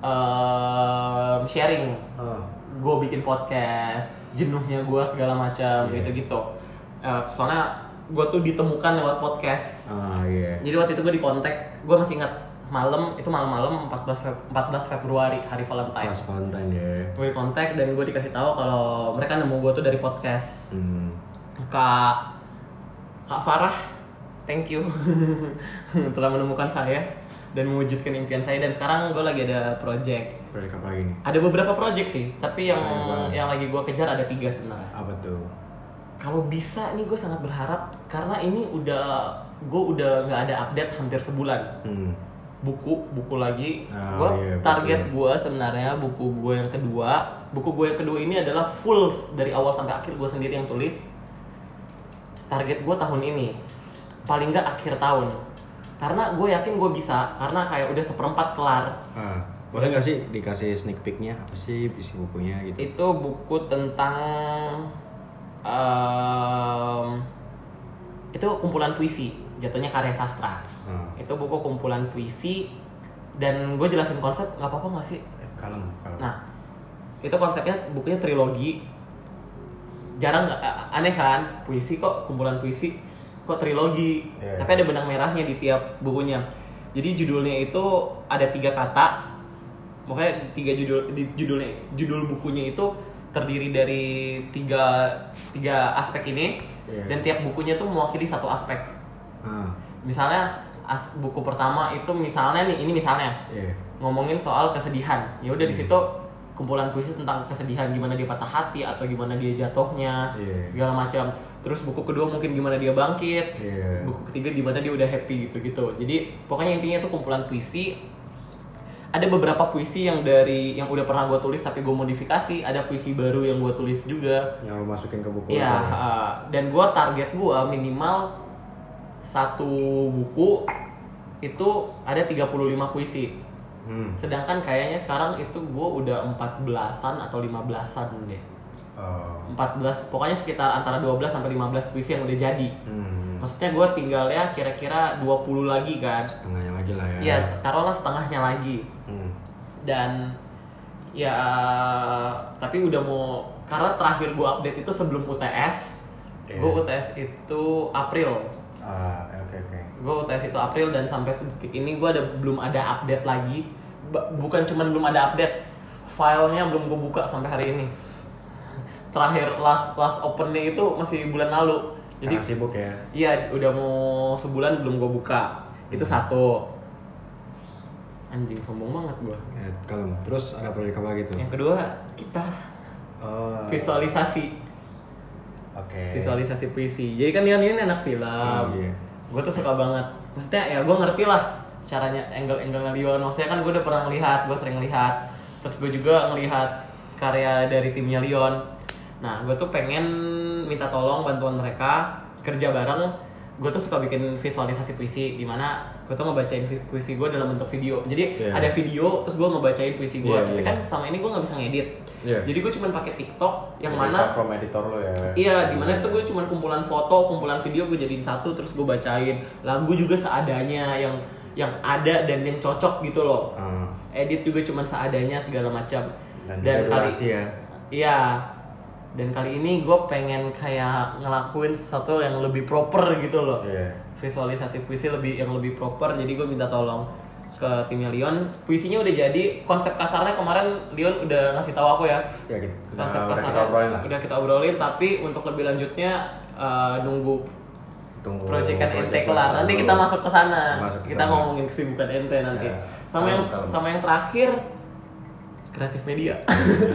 em, sharing, Ah. gue bikin podcast, jenuhnya gue segala macam Iya. gitu-gitu. Eh, soalnya gue tuh ditemukan lewat podcast. Ah iya. Jadi waktu itu gue di kontak, gue masih ingat malam itu malam-malam 14 Feb- 14 Februari hari Valentine Pas Valentine ya. gue kontak dan gue dikasih tahu kalau mereka nemu gue tuh dari podcast Hmm. kak kak Farah thank you telah menemukan saya dan mewujudkan impian saya dan sekarang gue lagi ada project Proyek apa lagi nih? ada beberapa project sih tapi yang banget. yang lagi gue kejar ada tiga sebenarnya Apa tuh? kalau bisa nih gue sangat berharap karena ini udah gue udah nggak ada update hampir sebulan Hmm. Buku buku lagi. Ah, gua iya, target gue sebenarnya buku gue yang kedua. Buku gue yang kedua ini adalah full dari awal sampai akhir gue sendiri yang tulis. Target gue tahun ini paling nggak akhir tahun. Karena gue yakin gue bisa karena kayak udah seperempat kelar. Ah, boleh nggak sih dikasih sneak peeknya? Apa sih isi bukunya gitu? itu buku tentang em, itu kumpulan puisi jatuhnya karya sastra Ah. itu buku kumpulan puisi dan gue jelasin konsep nggak apa-apa nggak sih? Eh, kalem, kalem. nah itu konsepnya bukunya trilogi. Jarang nggak aneh kan? Puisi kok kumpulan puisi kok trilogi? Iya. tapi ada benang merahnya di tiap bukunya. Jadi judulnya itu ada tiga kata. Makanya tiga judul di judulnya judul bukunya itu terdiri dari tiga tiga aspek ini. Iya. dan tiap bukunya tuh mewakili satu aspek. Ah, misalnya as, buku pertama itu misalnya nih ini misalnya iya. ngomongin soal kesedihan ya udah di Hmm. situ kumpulan puisi tentang kesedihan gimana dia patah hati atau gimana dia jatuhnya Iya. segala macam terus buku kedua mungkin gimana dia bangkit Iya. buku ketiga gimana dia udah happy gitu gitu jadi pokoknya intinya tuh kumpulan puisi ada beberapa puisi yang dari yang udah pernah gue tulis tapi gue modifikasi ada puisi baru yang gue tulis juga Yang lo masukin ke buku. Iya, itu. uh, dan gue target gue minimal satu buku itu ada 35 puisi. Hmm. Sedangkan kayaknya sekarang itu gue udah 14-an atau 15-an deh. Oh. 14, pokoknya sekitar antara 12 sampai 15 puisi yang udah jadi. Hmm. Maksudnya gue tinggal ya kira-kira 20 lagi kan. Setengahnya lagi lah ya. Iya, taruhlah setengahnya lagi. Hmm. Dan ya tapi udah mau karena terakhir gue update itu sebelum UTS. Oke. Gue UTS itu April. Ah, oke oke. gue UTS itu April dan sampai detik ini gue ada belum ada update lagi bukan cuman belum ada update filenya belum gue buka sampai hari ini terakhir last last opennya itu masih bulan lalu jadi Karena sibuk ya. iya udah mau sebulan belum gue buka itu Hmm. satu anjing sombong banget gue Ya, kalem. Terus ada proyek apa lagi tuh? yang kedua kita Oh. visualisasi Oke. visualisasi puisi. Jadi kan Leon ini anak film. Oh, iya. gue tuh suka banget. Maksudnya ya gue ngerti lah caranya angle-angle Leon maksudnya kan gue udah pernah ngelihat gue sering ngelihat. Terus gue juga ngelihat karya dari timnya Leon nah gue tuh pengen minta tolong bantuan mereka kerja bareng gue tuh suka bikin visualisasi puisi di mana gue tuh ngebacain puisi gue dalam bentuk video. Jadi Iya. ada video terus gue ngebacain puisi gue Iya, tapi iya. kan sama ini gue nggak bisa ngedit. Iya. jadi gue cuma pakai TikTok yang Jadi mana platform editor lo ya. Iya, di mana itu gue cuman kumpulan foto, kumpulan video gue jadiin satu terus gue bacain. Lagu juga seadanya yang yang ada dan yang cocok gitu loh. Ah, edit juga cuman seadanya segala macam. Dan, dan kali ya. Iya dan kali ini gue pengen kayak ngelakuin sesuatu yang lebih proper gitu loh. Iya. visualisasi puisi lebih yang lebih proper. Jadi gue minta tolong ke timnya Leon. Puisinya udah jadi konsep kasarnya kemarin Leon udah ngasih tahu aku ya. Ya kita, konsep udah kasarnya. kita obrolin lah. Udah kita obrolin tapi untuk lebih lanjutnya eh, nunggu tunggu proyekan ente project kelar nanti kita masuk ke sana. Kita ngomongin kesibukan ente nanti. Ya. sama yang kalem. sama yang terakhir kreatif media.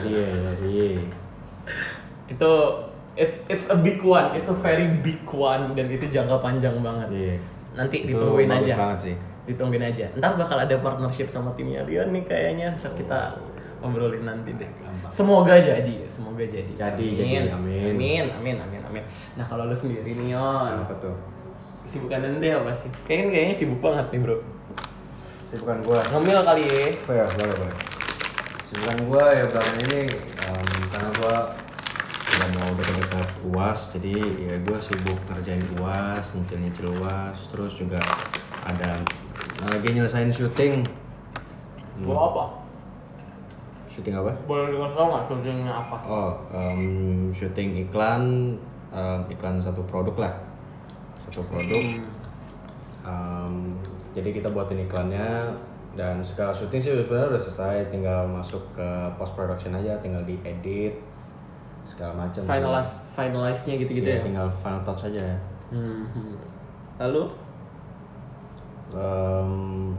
Iya iya itu it's it's a big one. It's a very big one. Dan itu jangka panjang banget. Iya. Nanti Itu ditungguin aja. banget sih. Ditungguin aja. Ntar bakal ada partnership sama timnya Leon nih kayaknya. Ntar kita ngobrolin nanti deh. Semoga jadi. Semoga jadi. Jadi, amin. jadi, amin. amin amin amin amin. Nah kalau lu sendiri nih Yon. Apa tuh? Kesibukan ente apa sih? Kayaknya kayaknya sibuk banget nih bro. Sibukan gua. Ngemil kali ya. Oh ya boleh boleh. Sibukan gua ya belakangan ini em, karena gua udah mau dekat-dekat uas jadi ya gua sibuk ngerjain uas nyicil nyicil uas terus juga ada lagi nyelesain syuting. Hmm. gua apa? Syuting apa? Boleh dengar tau nggak syutingnya apa? Oh, em, syuting iklan, em, iklan satu produk lah, satu produk. Em, jadi kita buatin iklannya dan segala syuting sih sebenarnya udah selesai, tinggal masuk ke post production aja, tinggal diedit segala macam. finalize finalize nya gitu gitu Iya, ya tinggal final touch aja. Hmm, hmm. lalu Em,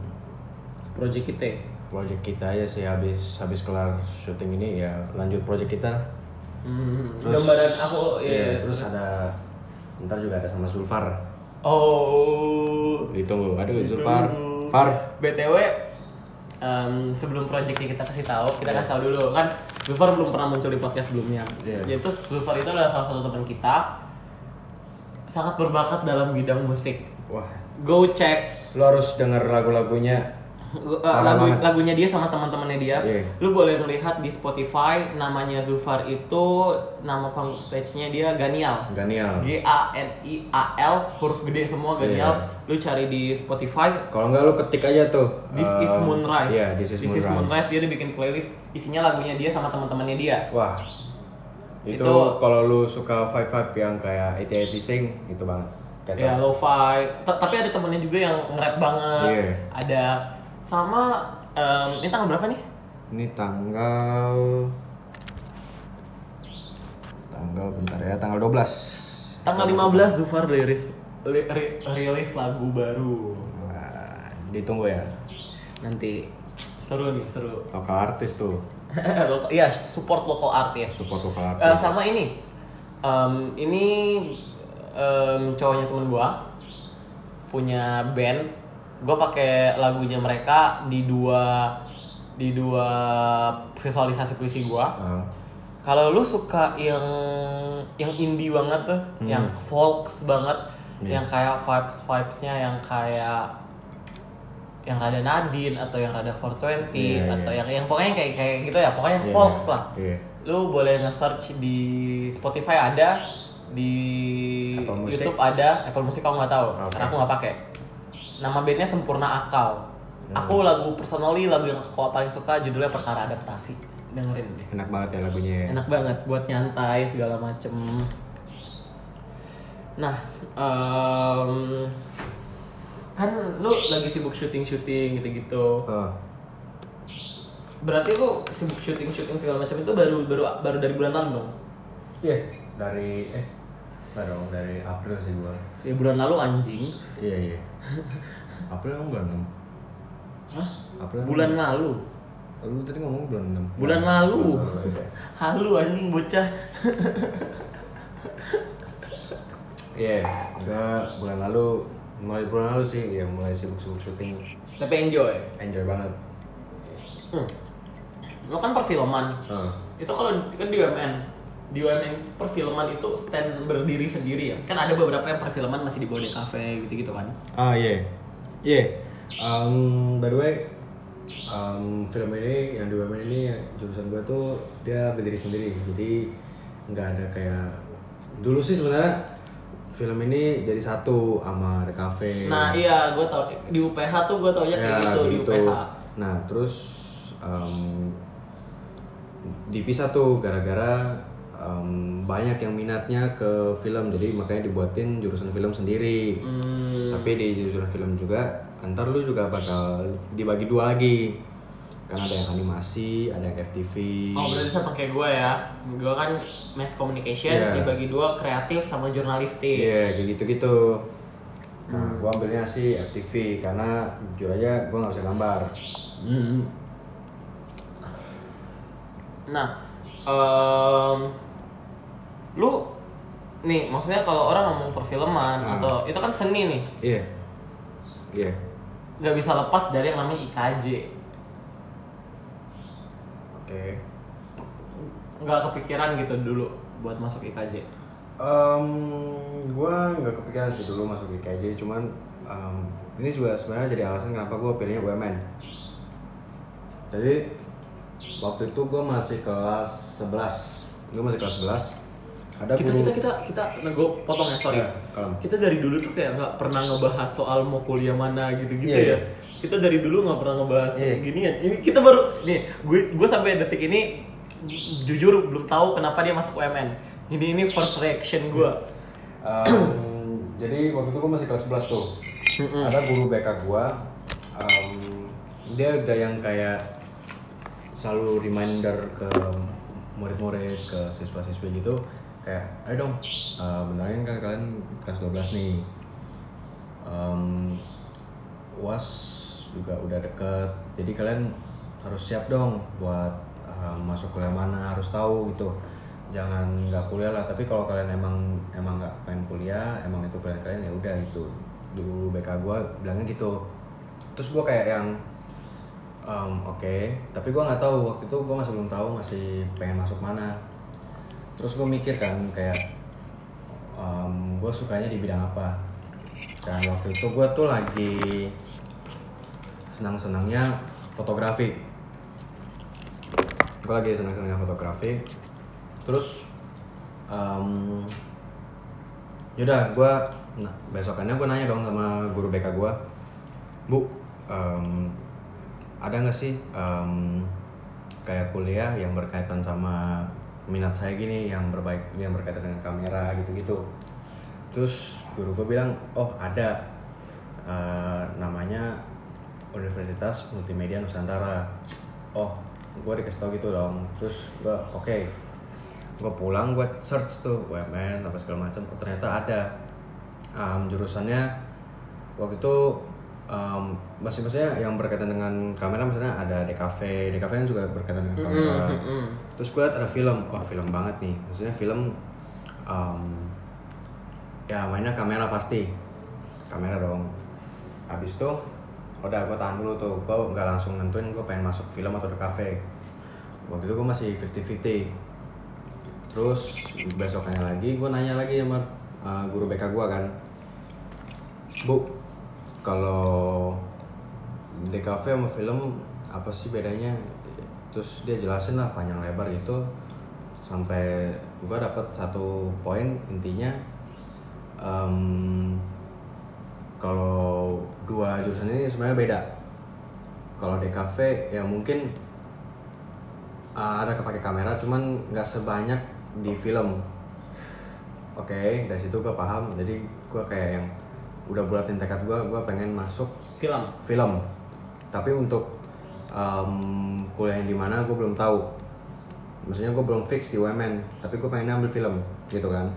project kita project kita ya sih habis habis kelar syuting ini ya lanjut project kita lah. hmm. Terus- gambaran aku ya Iya, terus ada ntar juga ada sama Zulfar. oh Ditunggu. Aduh, Zulfar. Far. btw em, sebelum projectnya kita kasih tahu kita kasih tahu dulu. Kan Zulfar belum pernah muncul di podcast sebelumnya. Iya. yaitu Zulfar itu adalah salah satu teman kita. Sangat berbakat dalam bidang musik. Wah, go check. Lu harus denger lagu-lagunya. Uh, Parah lagu banget. lagunya dia sama teman-temannya dia. Iya. Lu boleh ngelihat di Spotify namanya Zufar itu nama panggung stage-nya dia Ganial. Ganial. G A N I A L huruf gede semua Ganial. Iya. Lu cari di Spotify Kalau enggak lu ketik aja tuh. This is um, Moonrise. Iya, This is Moonrise. Dia udah bikin playlist isinya lagunya dia sama teman-temannya dia. Wah. Itu, Itu- kalau lu suka vibe-vibe yang kayak 80 sing itu banget. Kayak Ya lo-fi. Ta- Tapi ada temennya juga yang nge-rap banget. Iya. Ada sama em, ini tanggal berapa nih? Ini tanggal tanggal bentar ya, tanggal 12. Tanggal 15 Zufar rilis li- ri- rilis lagu baru. Wah, ditunggu ya. Nanti seru nih, seru. Lokal artis tuh. Iya, support lokal artis. Support lokal Eh, artis. sama ini. Em, ini em, cowoknya temen gua punya band. Gua pakai lagunya mereka di dua di dua visualisasi puisi gua. Ah, Kalau lu suka yang yang indie banget tuh, Hmm. yang folks banget, Iya. yang kayak vibes vibesnya yang kayak yang rada Nadine atau yang rada 420 Iya, atau iya. yang yang pokoknya kayak kayak gitu ya, pokoknya yang iya, folks lah. Iya. Lu boleh nge-search di Spotify ada, di Apple Music? YouTube ada, Apple Music aku nggak tahu, Oke. karena aku nggak pakai. Nama bandnya Sempurna Akal. Hmm. Aku lagu personally lagu yang aku paling suka judulnya Perkara Adaptasi. Dengerin deh Enak banget ya lagunya. ya. enak banget buat nyantai segala macem nah em, kan lu lagi sibuk syuting syuting gitu gitu Ah, berarti lu sibuk syuting syuting segala macam itu baru baru baru dari bulan lalu dong Iya. Dari eh dong, dari April sih gua. Ya bulan lalu anjing Iya, iya. April emang bulan 6. Hah? April bulan lalu Lu tadi ngomong bulan 6. bulan lalu Bulan lalu, iya. halu anjing bocah Iya, gua bulan lalu mulai bulan lalu sih ya mulai sibuk-sibuk syuting. tapi enjoy Enjoy banget. hmm. lu kan perfilman Ah, itu kalau kan di UMN di UMN perfilman itu stand berdiri sendiri ya kan ada beberapa yang perfilman masih di bawah di cafe gitu gitu kan Ah iya, iya. Um, by the way, um, film ini yang di UMN ini jurusan gue tuh dia berdiri sendiri, jadi nggak ada kayak dulu sih sebenarnya film ini jadi satu sama The Cafe. Nah iya, gue tau di UPH tuh gue taunya kayak gitu, di UPH. Nah terus em, dipisah tuh gara-gara em, banyak yang minatnya ke film jadi makanya dibuatin jurusan film sendiri. Hmm, Tapi di jurusan film juga antar lu juga bakal dibagi dua lagi. Karena ada yang animasi, ada yang FTV. Oh berarti sama kayak gue ya Gue kan mass communication Iya. dibagi dua kreatif sama jurnalistik Iya, kayak gitu-gitu. Nah, Hmm. gua ambilnya sih FTV karena jujur aja gua nggak bisa gambar. Hmm. Nah em, Lu Nih maksudnya kalau orang ngomong perfilman Ah. Atau itu kan seni nih Iya. Iya. Gak bisa lepas dari yang namanya IKJ Oke. Nggak kepikiran gitu dulu buat masuk IKJ Em, gua nggak kepikiran sih dulu masuk di KJ, cuman em, ini juga sebenarnya jadi alasan kenapa gua pilihnya UMN. Jadi waktu itu gua masih kelas 11 Gua masih kelas 11 Ada kita guru kita kita kita nah, gue potong ya sorry Ya, kalem. kita dari dulu tuh kayak nggak pernah ngebahas soal mau kuliah mana gitu-gitu Iya, ya iya. kita dari dulu nggak pernah ngebahas Iya. ginian ini kita baru nih gue gue sampai detik ini jujur belum tahu kenapa dia masuk UMN jadi ini first reaction gue Em, jadi waktu itu gue masih kelas 11 tuh. Mm-mm. Ada guru BK gua em, dia udah yang kayak selalu reminder ke murid-murid, ke siswa-siswi gitu kayak ayo dong eh, benarnya kan kalian kelas 12 nih. Em, UAS juga udah deket. Jadi kalian harus siap dong buat eh, masuk kuliah mana harus tahu gitu. Jangan nggak kuliah lah tapi kalau kalian emang emang nggak pengen kuliah emang itu pilihan kalian ya udah gitu. Dulu BK gua bilangnya gitu. Terus gua kayak yang em, oke. Tapi gua nggak tahu waktu itu gua masih belum tahu masih pengen masuk mana terus gue mikir kan kayak gue sukanya di bidang apa? Dan waktu itu gue tuh lagi senang-senangnya fotografi. Gue lagi senang-senangnya fotografi. Terus um, yaudah gue nah besokannya gue nanya dong sama guru BK gue bu em, ada nggak sih em, kayak kuliah yang berkaitan sama minat saya gini yang berbaik yang berkaitan dengan kamera gitu-gitu. Terus guru gue bilang oh ada Eh, namanya Universitas Multimedia Nusantara. Oh gue dikasih tau gitu dong. Terus gue oke. Gue pulang gue search tuh UMN apa segala macam. Oh, ternyata ada. Em, jurusannya waktu itu em, masih maksudnya yang berkaitan dengan kamera misalnya ada DKV DKV kan juga berkaitan dengan kamera. Terus gue liat ada film. Wah film banget nih. Maksudnya film em, ya mainnya kamera pasti. Kamera dong. Habis itu udah gue tahan dulu tuh. Gue nggak langsung nentuin gue pengen masuk film atau di cafe waktu itu gue masih 50-50 terus besokannya lagi gue nanya lagi sama uh, guru BK gue kan. Bu kalau di cafe sama film apa sih bedanya terus dia jelasin lah panjang lebar gitu. Sampai gue dapet satu poin intinya em, kalau dua jurusan ini sebenarnya beda. Kalau di cafe ya mungkin uh, ada kepake kamera cuman nggak sebanyak di film. Oke dari situ gue paham. Jadi gue kayak yang udah bulatin tekad gue gue pengen masuk film? film. Tapi untuk em, kuliah yang di mana gue belum tahu. Maksudnya gue belum fix di UMN tapi gue pengen ambil film gitu kan.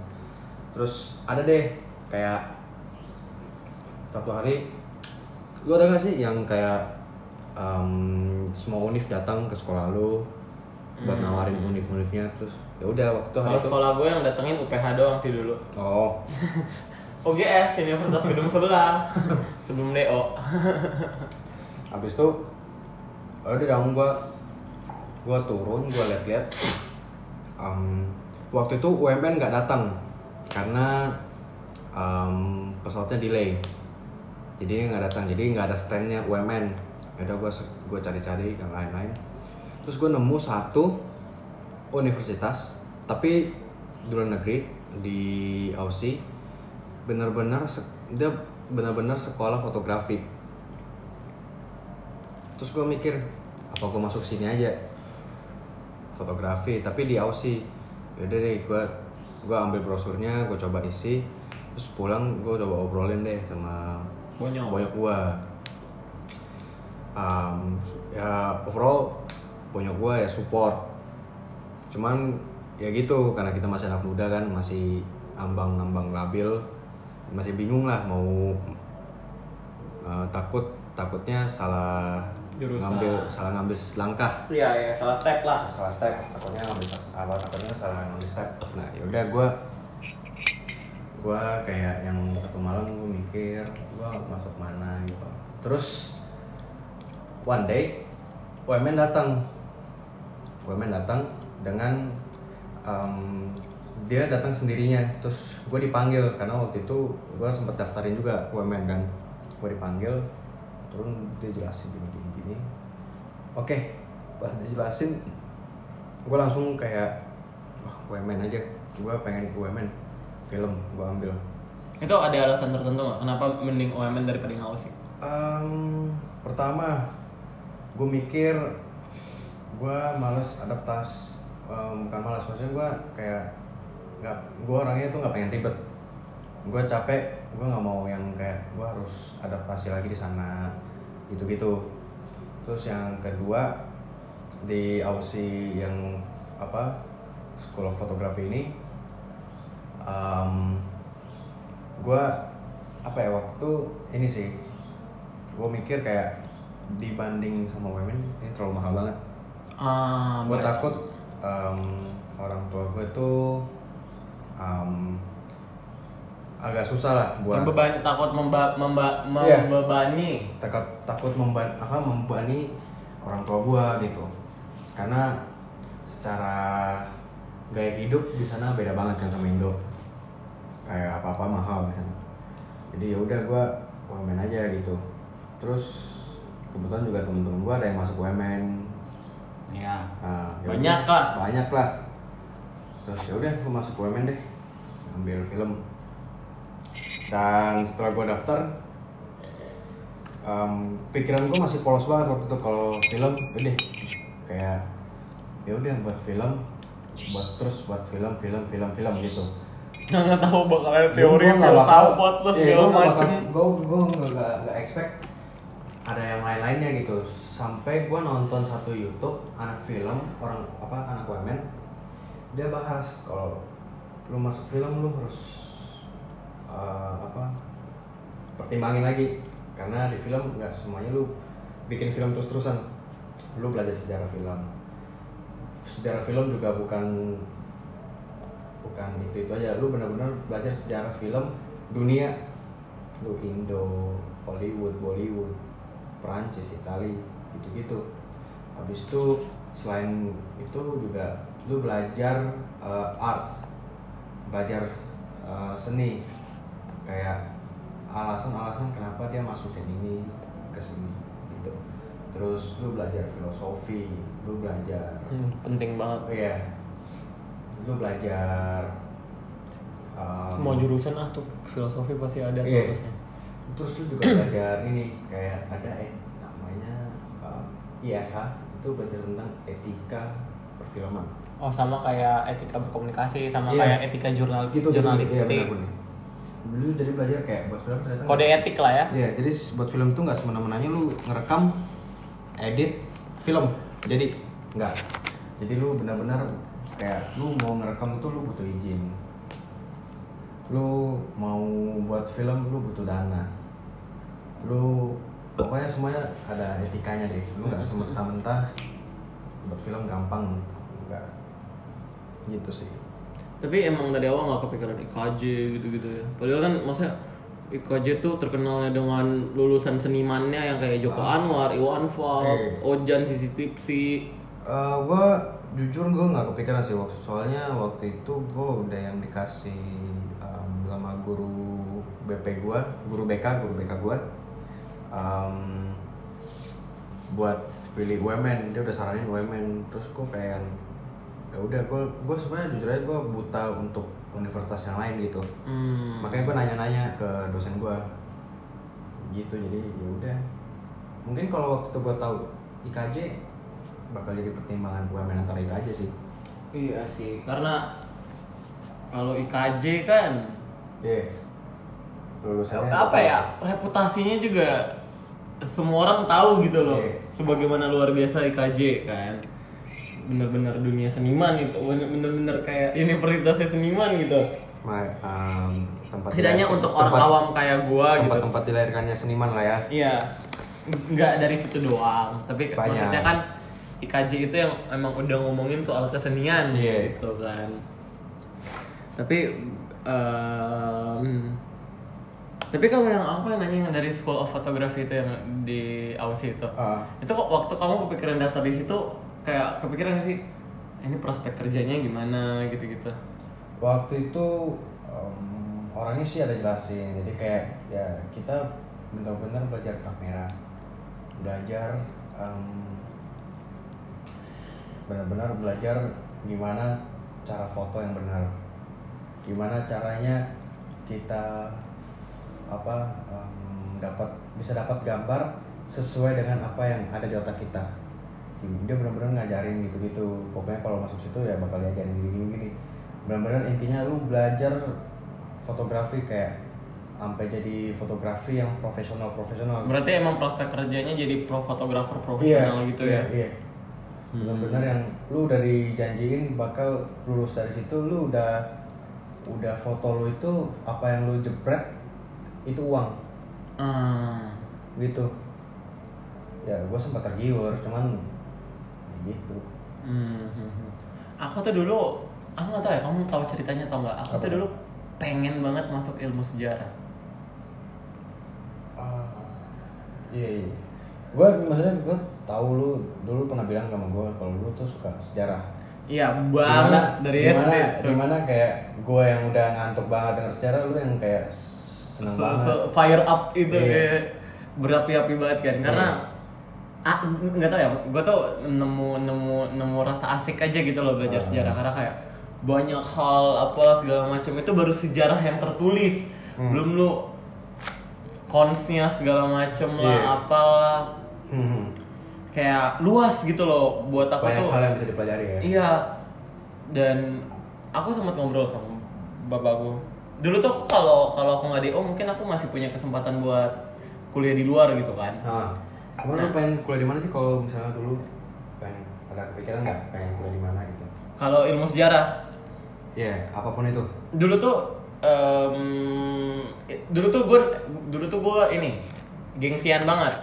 Terus ada deh kayak satu hari lu ada gak sih yang kayak em, semua univ datang ke sekolah lu buat Hmm. nawarin univ-univnya terus ya udah waktu hari kalau itu sekolah gue yang datengin UPH doang sih dulu. Oh. UGS Universitas Gedung sebelah. Sebelum DO habis itu udah dong gua gua turun gua lihat-lihat Em, waktu itu UMN nggak datang karena em, pesawatnya delay. Jadi nggak datang. Jadi nggak ada standnya UMN udah gua se- gua cari-cari yang lain-lain. Terus gua nemu satu universitas tapi di luar negeri di Aussie. Benar-benar se- dia benar-benar sekolah fotografi terus gue mikir apa gue masuk sini aja? Fotografi tapi di Aussie. Yaudah deh gue gue ambil brosurnya gue coba isi. Terus pulang gue coba obrolin deh sama Bonyok. bonyok gue Um, ya overall bonyok gue ya support. Cuman ya gitu karena kita masih anak muda kan masih ambang-ambang labil. Masih bingung lah mau uh, takut takutnya salah Jurusan. ngambil salah ngambil langkah Iya, ya, salah step lah. salah step. Takutnya ngambil apa takutnya salah ngambil step. Nah yaudah gue gue kayak yang satu malam gue mikir gue masuk mana gitu. Terus one day UMN datang. UMN datang dengan um, dia datang sendirinya. Terus gue dipanggil karena waktu itu gue sempat daftarin juga UMN kan. Gue dipanggil turun dia jelasin gini oke pas dia jelasin gue langsung kayak wah UMN aja gue pengen UMN film gue ambil Itu ada alasan tertentu nggak? Kenapa mending OMN daripada House sih? Em, pertama gue mikir gue males adaptas Em, bukan malas maksudnya gue kayak nggak gue orangnya tuh nggak pengen ribet gue capek gue nggak mau yang kayak gue harus adaptasi lagi di sana gitu gitu terus yang kedua di Aussie yang apa School of Photography ini gue apa ya waktu ini sih gue mikir kayak dibanding sama women ini terlalu mahal banget. Ah, gue takut em, orang tua gue tuh em, agak susah lah buat Terbebani, takut memba, memba, Iya. membebani. takut takut memban apa membebani orang tua gua gitu. Karena secara gaya hidup di sana beda banget kan sama Indo. Kayak apa apa mahal kan. Jadi ya udah gua UMN aja gitu. Terus kebetulan juga temen-temen gua ada yang masuk UMN Ya. Nah, ya Banyak udah, lah. banyak lah. Terus ya udah gua masuk UMN deh. Ambil film dan setelah gua daftar em, pikiran gue masih polos banget waktu itu kalau film udah. Kayak ya udah buat film buat terus buat film film film film gitu. Nggak tahu bakal ada teori filsafat lah segala macem. gue gue nggak nggak expect ada yang lain-lainnya gitu. Sampai gue nonton satu YouTube anak film orang apa anak women dia bahas kalau lu masuk film lu harus eh, apa pertimbangin lagi. Karena di film nggak semuanya lu bikin film terus-terusan. Lu belajar sejarah film. Sejarah film juga bukan bukan itu itu aja. Lu benar-benar belajar sejarah film dunia. Lu Indo Hollywood Bollywood Perancis Itali gitu-gitu. Habis itu selain itu juga lu belajar uh, arts. Belajar uh, seni kayak alasan-alasan kenapa dia masukin ini ke sini gitu terus lu belajar filosofi lu belajar Hmm, penting banget. oh iya lu belajar um, Semua jurusan ah tuh filosofi pasti ada tuh Iya. harusnya. terus lu juga belajar ini kayak ada eh namanya um, ISH itu belajar tentang etika perfilman Oh sama kayak etika berkomunikasi, sama Iya. kayak etika jurnal gitu jurnalistik. iya, benar-benar. Dulu jadi belajar kayak buat film ternyata Kode nggak- etik lah ya. Iya, jadi buat film tuh nggak semena-menanya lu ngerekam, edit film. Jadi nggak. Jadi lu benar-benar kayak lu mau ngerekam itu lu butuh izin. Lu mau buat film lu butuh dana. Lu pokoknya semuanya ada etikanya deh. Lu nggak sementah-mentah buat film gampang. Enggak. Gitu sih. Tapi emang dari awal nggak kepikiran IKJ gitu-gitu ya. Padahal kan maksudnya IKJ tuh terkenalnya dengan lulusan senimannya yang kayak Joko Ah. Anwar, Iwan Fals, Eh. Ojan, Sisi Tipsi. Eh, gue jujur gue nggak kepikiran sih waktu soalnya waktu itu gue udah yang dikasih em, sama guru BP gue guru BK guru BK gue em, buat pilih UMN dia udah saranin UMN terus gue pengen ya udah gue gue sebenarnya jujur aja gue buta untuk universitas yang lain gitu. Hmm. makanya gue nanya-nanya ke dosen gue gitu jadi ya udah. Mungkin kalau waktu itu gue tahu IKJ bakal jadi pertimbangan gue main antara aja sih. Iya sih, karena kalau IKJ kan Iya. Lulusannya apa ya reputasinya juga semua orang tahu gitu loh Iya. sebagaimana luar biasa IKJ kan bener-bener dunia seniman gitu bener-bener kayak universitasnya seniman gitu Ma- um, tempat setidaknya untuk orang tempat- awam kayak gua gitu tempat-tempat dilahirkannya seniman lah ya iya nggak dari situ doang tapi Banyak. maksudnya kan IKJ itu yang emang udah ngomongin soal kesenian Iya. gitu kan tapi em, tapi kalau yang apa yang nanya yang dari School of Photography itu yang di Aussie itu Ah. itu kok waktu kamu kepikiran daftar di situ kayak kepikiran nggak sih ini prospek kerjanya gimana? gitu-gitu. Waktu itu um, orangnya sih ada jelasin. Jadi kayak ya kita benar-benar belajar kamera belajar um, benar-benar belajar gimana cara foto yang benar. Gimana caranya kita apa um, dapat bisa dapat gambar sesuai dengan apa yang ada di otak kita dia benar-benar ngajarin gitu-gitu. Pokoknya kalau masuk situ ya bakal diajarin gini-gini. Benar-benar intinya lu belajar fotografi kayak sampai jadi fotografi yang profesional profesional berarti emang prospek kerjanya jadi pro fotografer profesional gitu ya? iya benar-benar yang lu udah dijanjiin bakal lulus dari situ lu udah udah foto lu itu apa yang lu jepret itu uang. Ah. gitu. Ya gue sempat tergiur cuman gitu Hmm, hmm, hmm. Aku tuh dulu, aku nggak tahu ya, kamu tahu ceritanya atau nggak? Aku tuh Apa? dulu pengen banget masuk ilmu sejarah. Ah, iya iya gue maksudnya gue tahu lu dulu pernah bilang sama gue kalau lu tuh suka sejarah Iya banget dari gimana, SD tuh. gimana kayak gue yang udah ngantuk banget denger sejarah lu yang kayak seneng Se- banget se- fire up itu Iya. kayak berapi-api banget kan karena ah, nggak tahu ya gue tuh nemu nemu nemu rasa asik aja gitu loh belajar Ah. sejarah karena kayak banyak hal apa segala macam itu baru sejarah yang tertulis Hmm. belum lu konsnya segala macem lah Iya. apalah Hmm, kayak luas gitu loh buat aku banyak tuh hal yang bisa dipelajari ya Iya. Dan aku sempat ngobrol sama bapakku. Dulu tuh kalau kalau aku nggak DO mungkin aku masih punya kesempatan buat kuliah di luar gitu kan. nah, kamu lu pengen kuliah di mana sih kalau misalnya dulu pengen ada kepikiran nggak pengen kuliah di mana gitu Kalau ilmu sejarah, Iya, apa pun itu dulu tuh em, dulu tuh gue dulu tuh gue ini gengsian banget.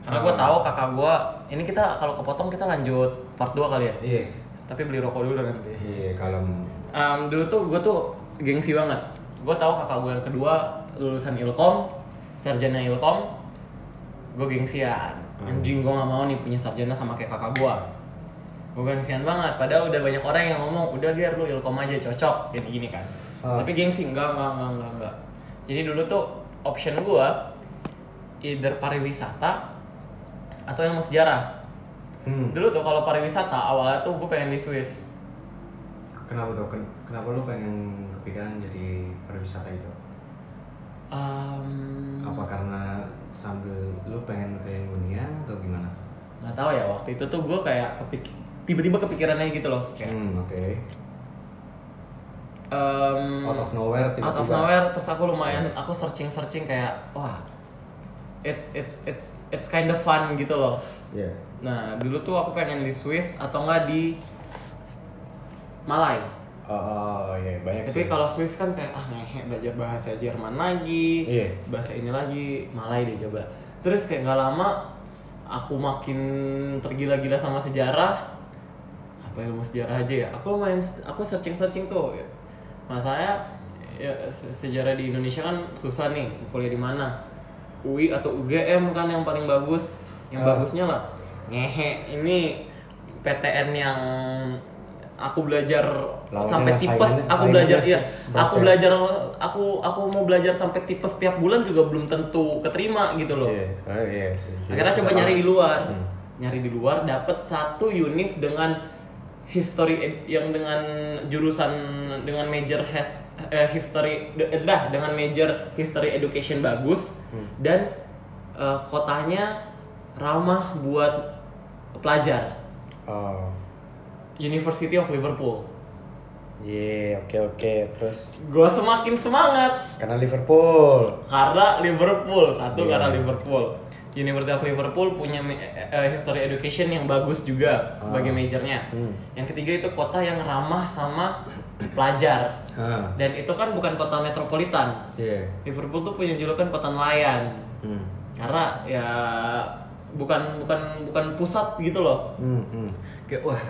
Karena gue Ah. tahu kakak gue ini kita kalau kepotong kita lanjut part 2 kali ya. iya Tapi beli rokok dulu nanti. iya kalau Em, dulu tuh gue tuh gengsi banget. Gue tahu kakak gue yang kedua lulusan ilkom, sarjana ilkom. Gue gengsian. Hmm. Anjing gue gak mau nih punya sarjana sama kayak kakak gue. Gue gengsian banget. Padahal udah banyak orang yang ngomong, udah biar lu ilkom aja cocok, gini-gini kan. Ah. Tapi gengsi enggak, enggak, enggak, enggak, enggak. Jadi dulu tuh option gue either pariwisata atau ilmu sejarah. hmm. Dulu tuh kalau pariwisata awalnya tuh gue pengen di Swiss. kenapa tuh Ken- kenapa lu pengen kepikiran jadi pariwisata itu Em, apa karena sambil lu pengen keliling dunia atau gimana? Nggak tahu ya waktu itu tuh gue kayak kepik tiba-tiba kepikirannya gitu loh kayak hmm oke. Em, out of nowhere tiba-tiba. out of nowhere terus aku lumayan aku searching searching kayak wah it's it's it's it's kind of fun gitu loh. Iya. nah dulu tuh aku pengen di Swiss atau enggak di Malai oh, oh iya banyak tapi sih. kalau Swiss kan kayak ah ngehe belajar bahasa Jerman lagi Iya. bahasa ini lagi Malai deh coba. Terus kayak nggak lama aku makin tergila-gila sama sejarah. Apa ilmu sejarah aja ya? Aku lumayan aku searching searching tuh. Masalahnya ya, se- sejarah di Indonesia kan susah nih kuliah di mana? UI atau UGM kan yang paling bagus. Yang Ah. bagusnya lah. Ngehe ini PTN yang aku belajar Lawannya sampai tipes saingannya- aku belajar iya seberat aku ya. belajar aku aku mau belajar sampai tipes setiap bulan juga belum tentu keterima gitu loh oh, iya sih. akhirnya coba nyari di luar Hmm. nyari di luar dapet satu univ dengan history ed- yang dengan jurusan dengan major has, eh, history eh, dah dengan major history education bagus dan eh, kotanya ramah buat pelajar Oh. University of Liverpool Iya, oke oke. Terus gue semakin semangat karena Liverpool. karena Liverpool satu Iya. karena Liverpool University of Liverpool punya me- eh, history education yang bagus juga sebagai Ah. majornya Hmm. yang ketiga itu kota yang ramah sama pelajar Ah. dan itu kan bukan kota metropolitan Iya. Liverpool tuh punya julukan kota nelayan Hmm. karena ya bukan bukan bukan pusat gitu loh Hmm. hmm. kayak wah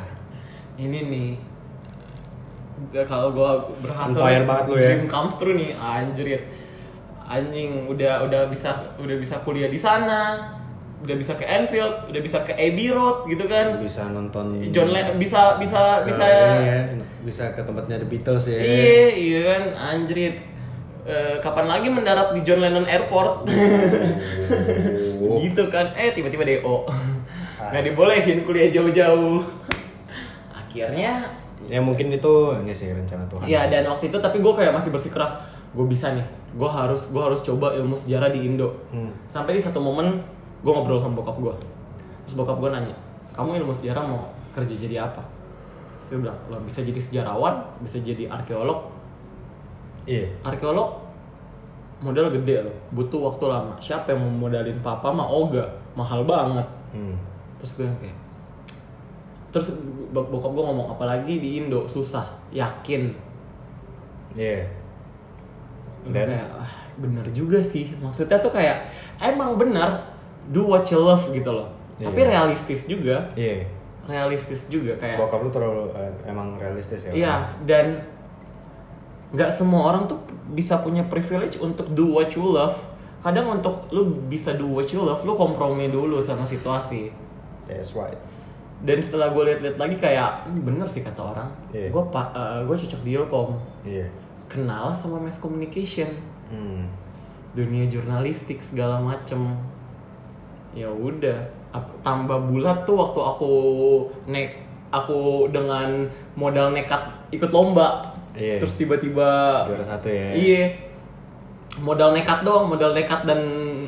ini nih. Kalau gua berhasil fire banget lu ya. dream comes true nih anjir. Anjing udah udah bisa udah bisa kuliah di sana udah bisa ke Anfield udah bisa ke Abbey Road gitu kan. Bisa nonton John Lennon bisa bisa ke bisa ya, bisa ke tempatnya The Beatles ya. iya iya kan anjrit Eh, kapan lagi mendarat di John Lennon Airport? Oh. gitu kan. Eh tiba-tiba DO nggak dibolehin kuliah jauh-jauh akhirnya Ya mungkin itu ini sih rencana Tuhan. Iya dan waktu itu tapi gue kayak masih bersikeras gue bisa nih. Gue harus gue harus coba ilmu sejarah di Indo. Hmm. sampai di satu momen gue ngobrol sama bokap gue terus bokap gue nanya kamu ilmu sejarah mau kerja jadi apa? Saya bilang lo bisa jadi sejarawan bisa jadi arkeolog. Iya. arkeolog modal gede loh. Butuh waktu lama. Siapa yang mau modalin papa mah oga? Mahal banget. Hmm. terus gue yang kayak terus bok- bokap gue ngomong apalagi di Indo susah yakin Iya. Gue Dan kayak ah, bener juga sih maksudnya tuh kayak emang bener do what you love gitu loh Iya. tapi realistis juga iya. realistis juga kayak Bokap lu terlalu eh, emang realistis ya. iya dan nggak semua orang tuh bisa punya privilege untuk do what you love kadang untuk lu bisa do what you love lu kompromi dulu sama situasi That's right. Dan setelah gue lihat-lihat lagi kayak "Hmm, bener sih kata orang Iya. gue eh, gue cocok di Ilkom Iya. kenal sama mass communication Hmm. dunia jurnalistik segala macem ya udah tambah bulat tuh waktu aku nek aku dengan modal nekat ikut lomba Iya. terus tiba-tiba Juara satu ya. iya modal nekat doang modal nekat dan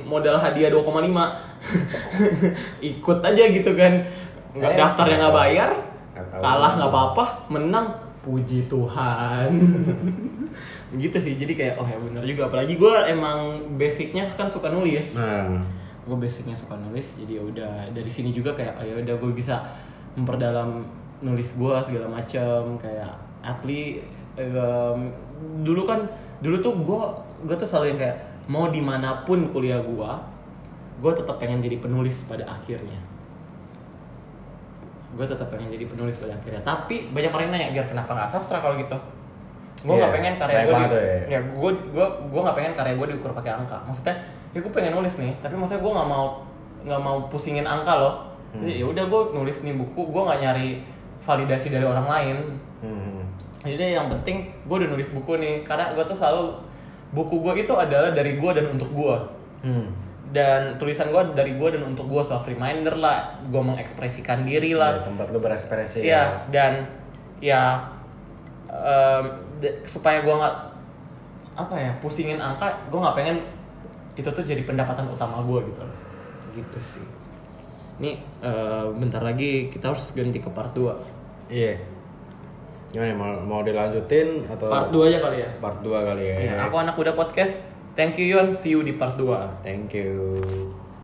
modal hadiah 2,5 ikut aja gitu kan nggak Eh, daftarnya nggak bayar kalah nggak apa-apa menang puji Tuhan. Gitu sih jadi kayak oh ya bener juga. Apalagi gue emang basicnya kan suka nulis. Nah. gue basicnya suka nulis jadi ya udah. Dari sini juga kayak oh ya udah gue bisa memperdalam nulis gue segala macam kayak atli em, dulu kan dulu tuh gue gue tuh selalu yang kayak mau di mana pun kuliah gue gue tetap pengen jadi penulis pada akhirnya gue tetap pengen jadi penulis pada akhirnya tapi banyak orang nanya Gar kenapa nggak sastra kalau gitu gue nggak Iya, pengen karya gue banget tuh ya. gue gue gue nggak pengen karya gue diukur pakai angka maksudnya ya gue pengen nulis nih tapi maksudnya gue nggak mau nggak mau pusingin angka loh Hmm. jadi ya udah gue nulis nih buku gue nggak nyari validasi dari orang lain Hmm. jadi yang penting gue udah nulis buku nih karena gue tuh selalu buku gue itu adalah dari gue dan untuk gue Hmm. Dan tulisan gue dari gue dan untuk gue self reminder lah gue mengekspresikan diri Ya, lah. tempat lu berekspresi Iya dan ya de- supaya gue nggak apa ya pusingin angka gue nggak pengen itu tuh jadi pendapatan utama gue gitu loh. Gitu sih. Nih eh, bentar lagi kita harus ganti ke part 2 Iya. Gimana mau mau dilanjutin atau part 2 aja kali ya? Part 2 kali ya. Iya, aku anak muda podcast thank you Yon see you di part 2 Thank you.